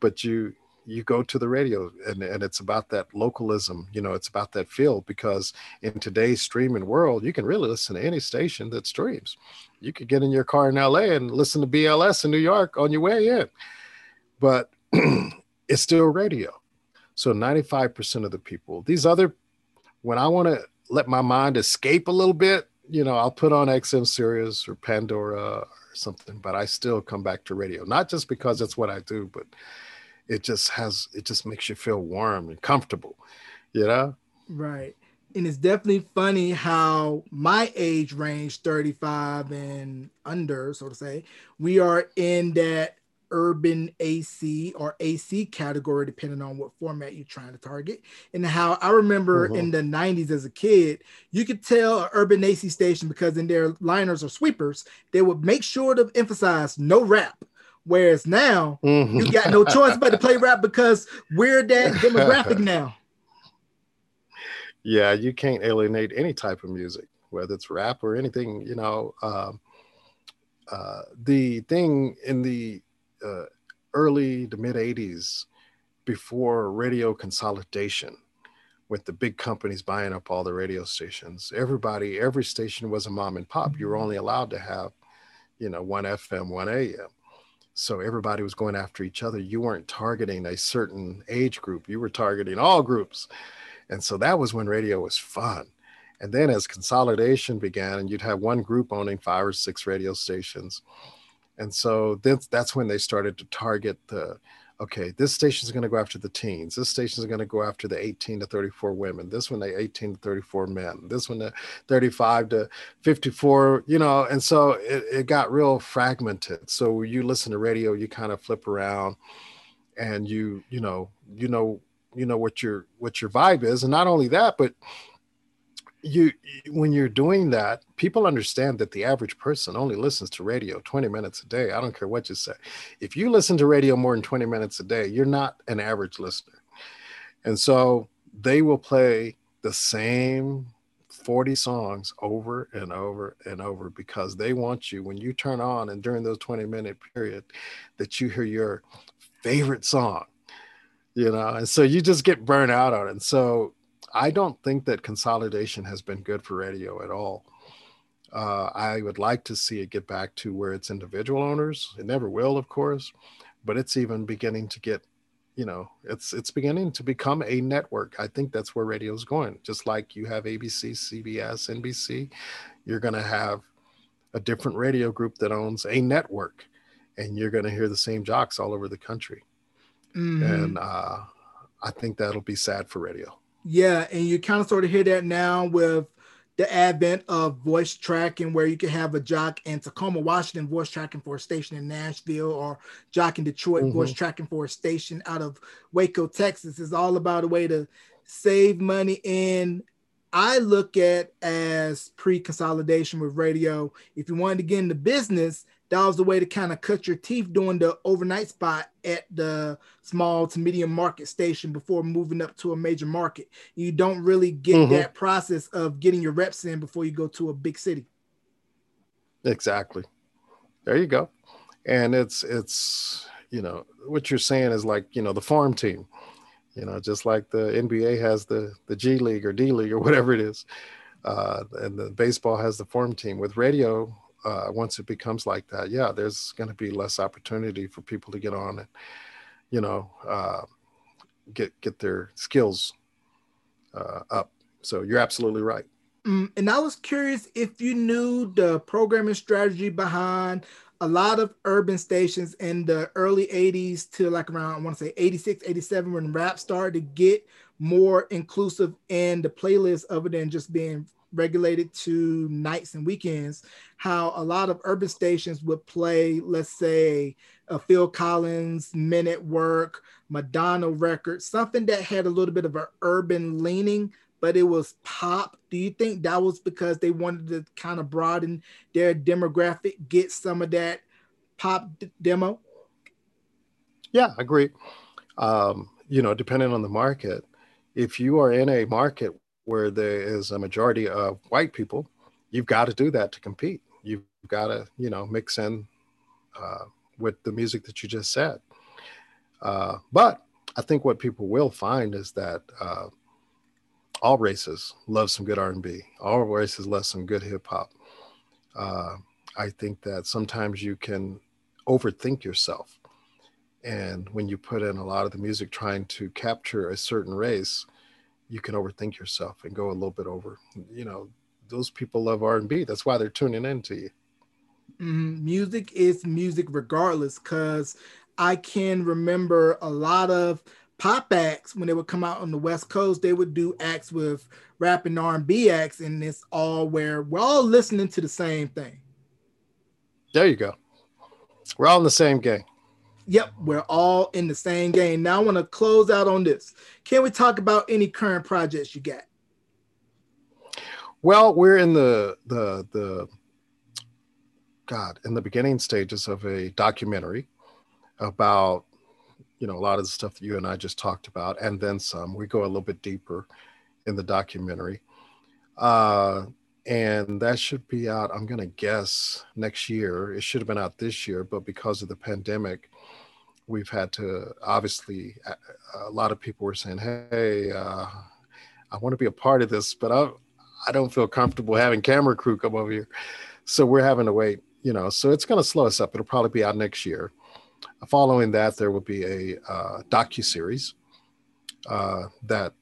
but you you go to the radio and, and it's about that localism you know it's about that feel because in today's streaming world you can really listen to any station that streams you could get in your car in la and listen to bls in new york on your way in but it's still radio so 95% of the people these other when i want to let my mind escape a little bit you know i'll put on xm sirius or pandora or something but i still come back to radio. Not just because it's what i do but it just has it just makes you feel warm and comfortable you know? Right. And it's definitely funny how my age range 35 and under so to say we are in that urban AC or AC category, depending on what format you're trying to target. And how I remember mm-hmm. in the 90s as a kid, you could tell an urban AC station because in their liners or sweepers, they would make sure to emphasize no rap. Whereas now mm-hmm. you got no choice but to play rap because we're that demographic now. Yeah, you can't alienate any type of music, whether it's rap or anything. You know, um, uh, the thing in the uh, early to mid 80s, before radio consolidation, with the big companies buying up all the radio stations, everybody, every station was a mom and pop. You were only allowed to have, you know, one FM, one AM so everybody was going after each other. You weren't targeting a certain age group. You were targeting all groups. And so that was when radio was fun. And then as consolidation began and you'd have one group owning five or six radio stations and so that's that's when they started to target the okay, this station is going to go after the teens. This station is going to go after the 18 to 34 women. This one, the 18 to 34 men. This one, the 35 to 54, you know, and so it, it got real fragmented. So you listen to radio, you kind of flip around and you, you know, you know, you know what your what your vibe is. And not only that, but you when you're doing that people understand that the average person only listens to radio 20 minutes a day. I don't care what you say. If you listen to radio more than 20 minutes a day you're not an average listener. And so they will play the same 40 songs over and over and over because they want you when you turn on and during those 20 minute period that you hear your favorite song you know? And so you just get burnt out on it. And so I don't think that consolidation has been good for radio at all. Uh, I would like to see it get back to where it's individual owners. It never will, of course, but it's even beginning to get, you know, it's it's beginning to become a network. I think that's where radio is going. Just like you have ABC, CBS, NBC, you're going to have a different radio group that owns a network, and you're going to hear the same jocks all over the country. Mm-hmm. And uh, I think that'll be sad for radio. Yeah, and you kind of sort of hear that now with the advent of voice tracking, where you can have a jock in Tacoma, Washington, voice tracking for a station in Nashville, or jock in Detroit, mm-hmm. voice tracking for a station out of Waco, Texas. It's all about a way to save money. And I look at as pre-consolidation with radio. If you wanted to get into business, that was the way to kind of cut your teeth doing the overnight spot at the small to medium market station before moving up to a major market. You don't really get mm-hmm. that process of getting your reps in before you go to a big city. Exactly. There you go. And it's it's you know what you're saying is like you know the farm team, you know just like the NBA has the the G League or D League or whatever it is, uh, and the baseball has the farm team. With radio, uh, once it becomes like that, yeah, there's going to be less opportunity for people to get on and, you know, uh, get get their skills uh, up. So you're absolutely right. Mm, and I was curious if you knew the programming strategy behind a lot of urban stations in the early 80s to like around, I want to say 86, 87, when rap started to get more inclusive in the playlist other than just being regulated to nights and weekends, how a lot of urban stations would play, let's say, a Phil Collins, Men at Work, Madonna record, something that had a little bit of an urban leaning, but it was pop. Do you think that was because they wanted to kind of broaden their demographic, get some of that pop d- demo? Yeah, I agree. Um, you know, depending on the market, if you are in a market where there is a majority of white people, you've got to do that to compete. You've got to, you know, mix in uh, with the music that you just said. Uh, but I think what people will find is that uh, all races love some good R&B. All races love some good hip hop. Uh, I think that sometimes you can overthink yourself. And when you put in a lot of the music trying to capture a certain race, you can overthink yourself and go a little bit over. You know, those people love R&B. That's why they're tuning in to you. Mm-hmm. Music is music regardless because I can remember a lot of pop acts when they would come out on the West Coast. They would do acts with rap and R&B acts, and it's all where we're all listening to the same thing. There you go. We're all in the same game. Yep, we're all in the same game. Now I want to close out on this. Can we talk about any current projects you got? Well, we're in the the the God in the beginning stages of a documentary about you know a lot of the stuff that you and I just talked about, and then some. We go a little bit deeper in the documentary, uh, and that should be out. I'm to guess next year. It should have been out this year, but because of the pandemic, we've had to obviously. A, lot of people were saying, "Hey, uh, I want to be a part of this, but I I don't feel comfortable having camera crew come over here." So we're having to wait. You know, so it's going to slow us up. It'll probably be out next year Following that, there will be a uh, docu series uh, that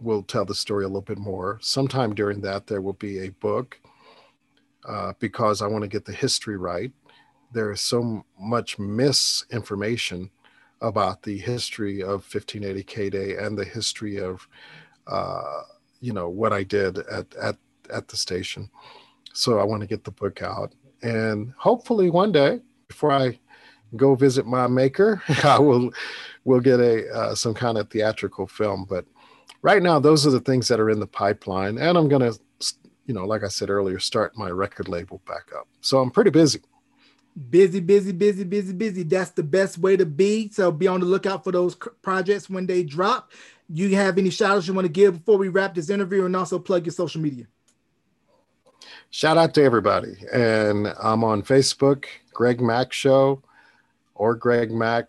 will tell the story a little bit more. Sometime during that, there will be a book uh, because I want to get the history right. There is so much misinformation about the history of 1580 K Day and the history of, uh, you know, what I did at, at, at the station. So I want to get the book out. And hopefully one day, before I go visit my maker, I will will get a uh, some kind of theatrical film. But right now, those are the things that are in the pipeline, and I'm gonna, you know, like I said earlier, start my record label back up. So I'm pretty busy. Busy, busy, busy, busy, busy. That's the best way to be. So be on the lookout for those projects when they drop. You have any shout outs you want to give before we wrap this interview and also plug your social media? Shout out to everybody. And I'm on Facebook, Greg Mack Show or Greg Mack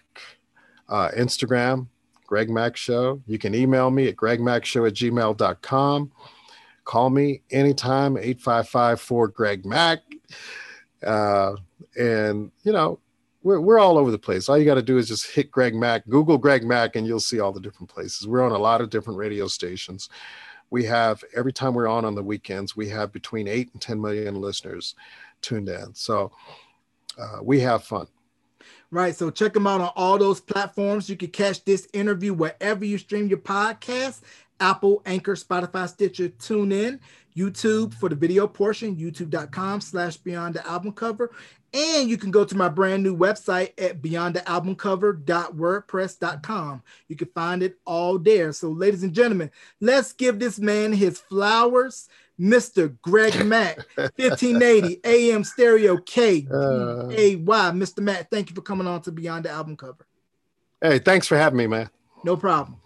uh, Instagram, Greg Mack Show. You can email me at gregmackshow at gmail.com. Call me anytime, 855 4 Greg Mack. Uh, and, you know, we're, we're all over the place. All you got to do is just hit Greg Mack, Google Greg Mack, and you'll see all the different places. We're on a lot of different radio stations. We have, every time we're on on the weekends, we have between 8 and 10 million listeners tuned in. So uh, we have fun right? So check them out on all those platforms. You can catch this interview wherever you stream your podcast Apple, Anchor, Spotify, Stitcher, tune in, YouTube for the video portion, youtube.com slash beyond the album cover. And you can go to my brand new website at beyondthealbumcover.wordpress.com. You can find it all there. So, ladies and gentlemen, let's give this man his flowers. Mr. Greg Mack, 1580 AM Stereo K A Y. Uh. Mr. Mack, thank you for coming on to Beyond the Album Cover. Hey, thanks for having me, man. No problem.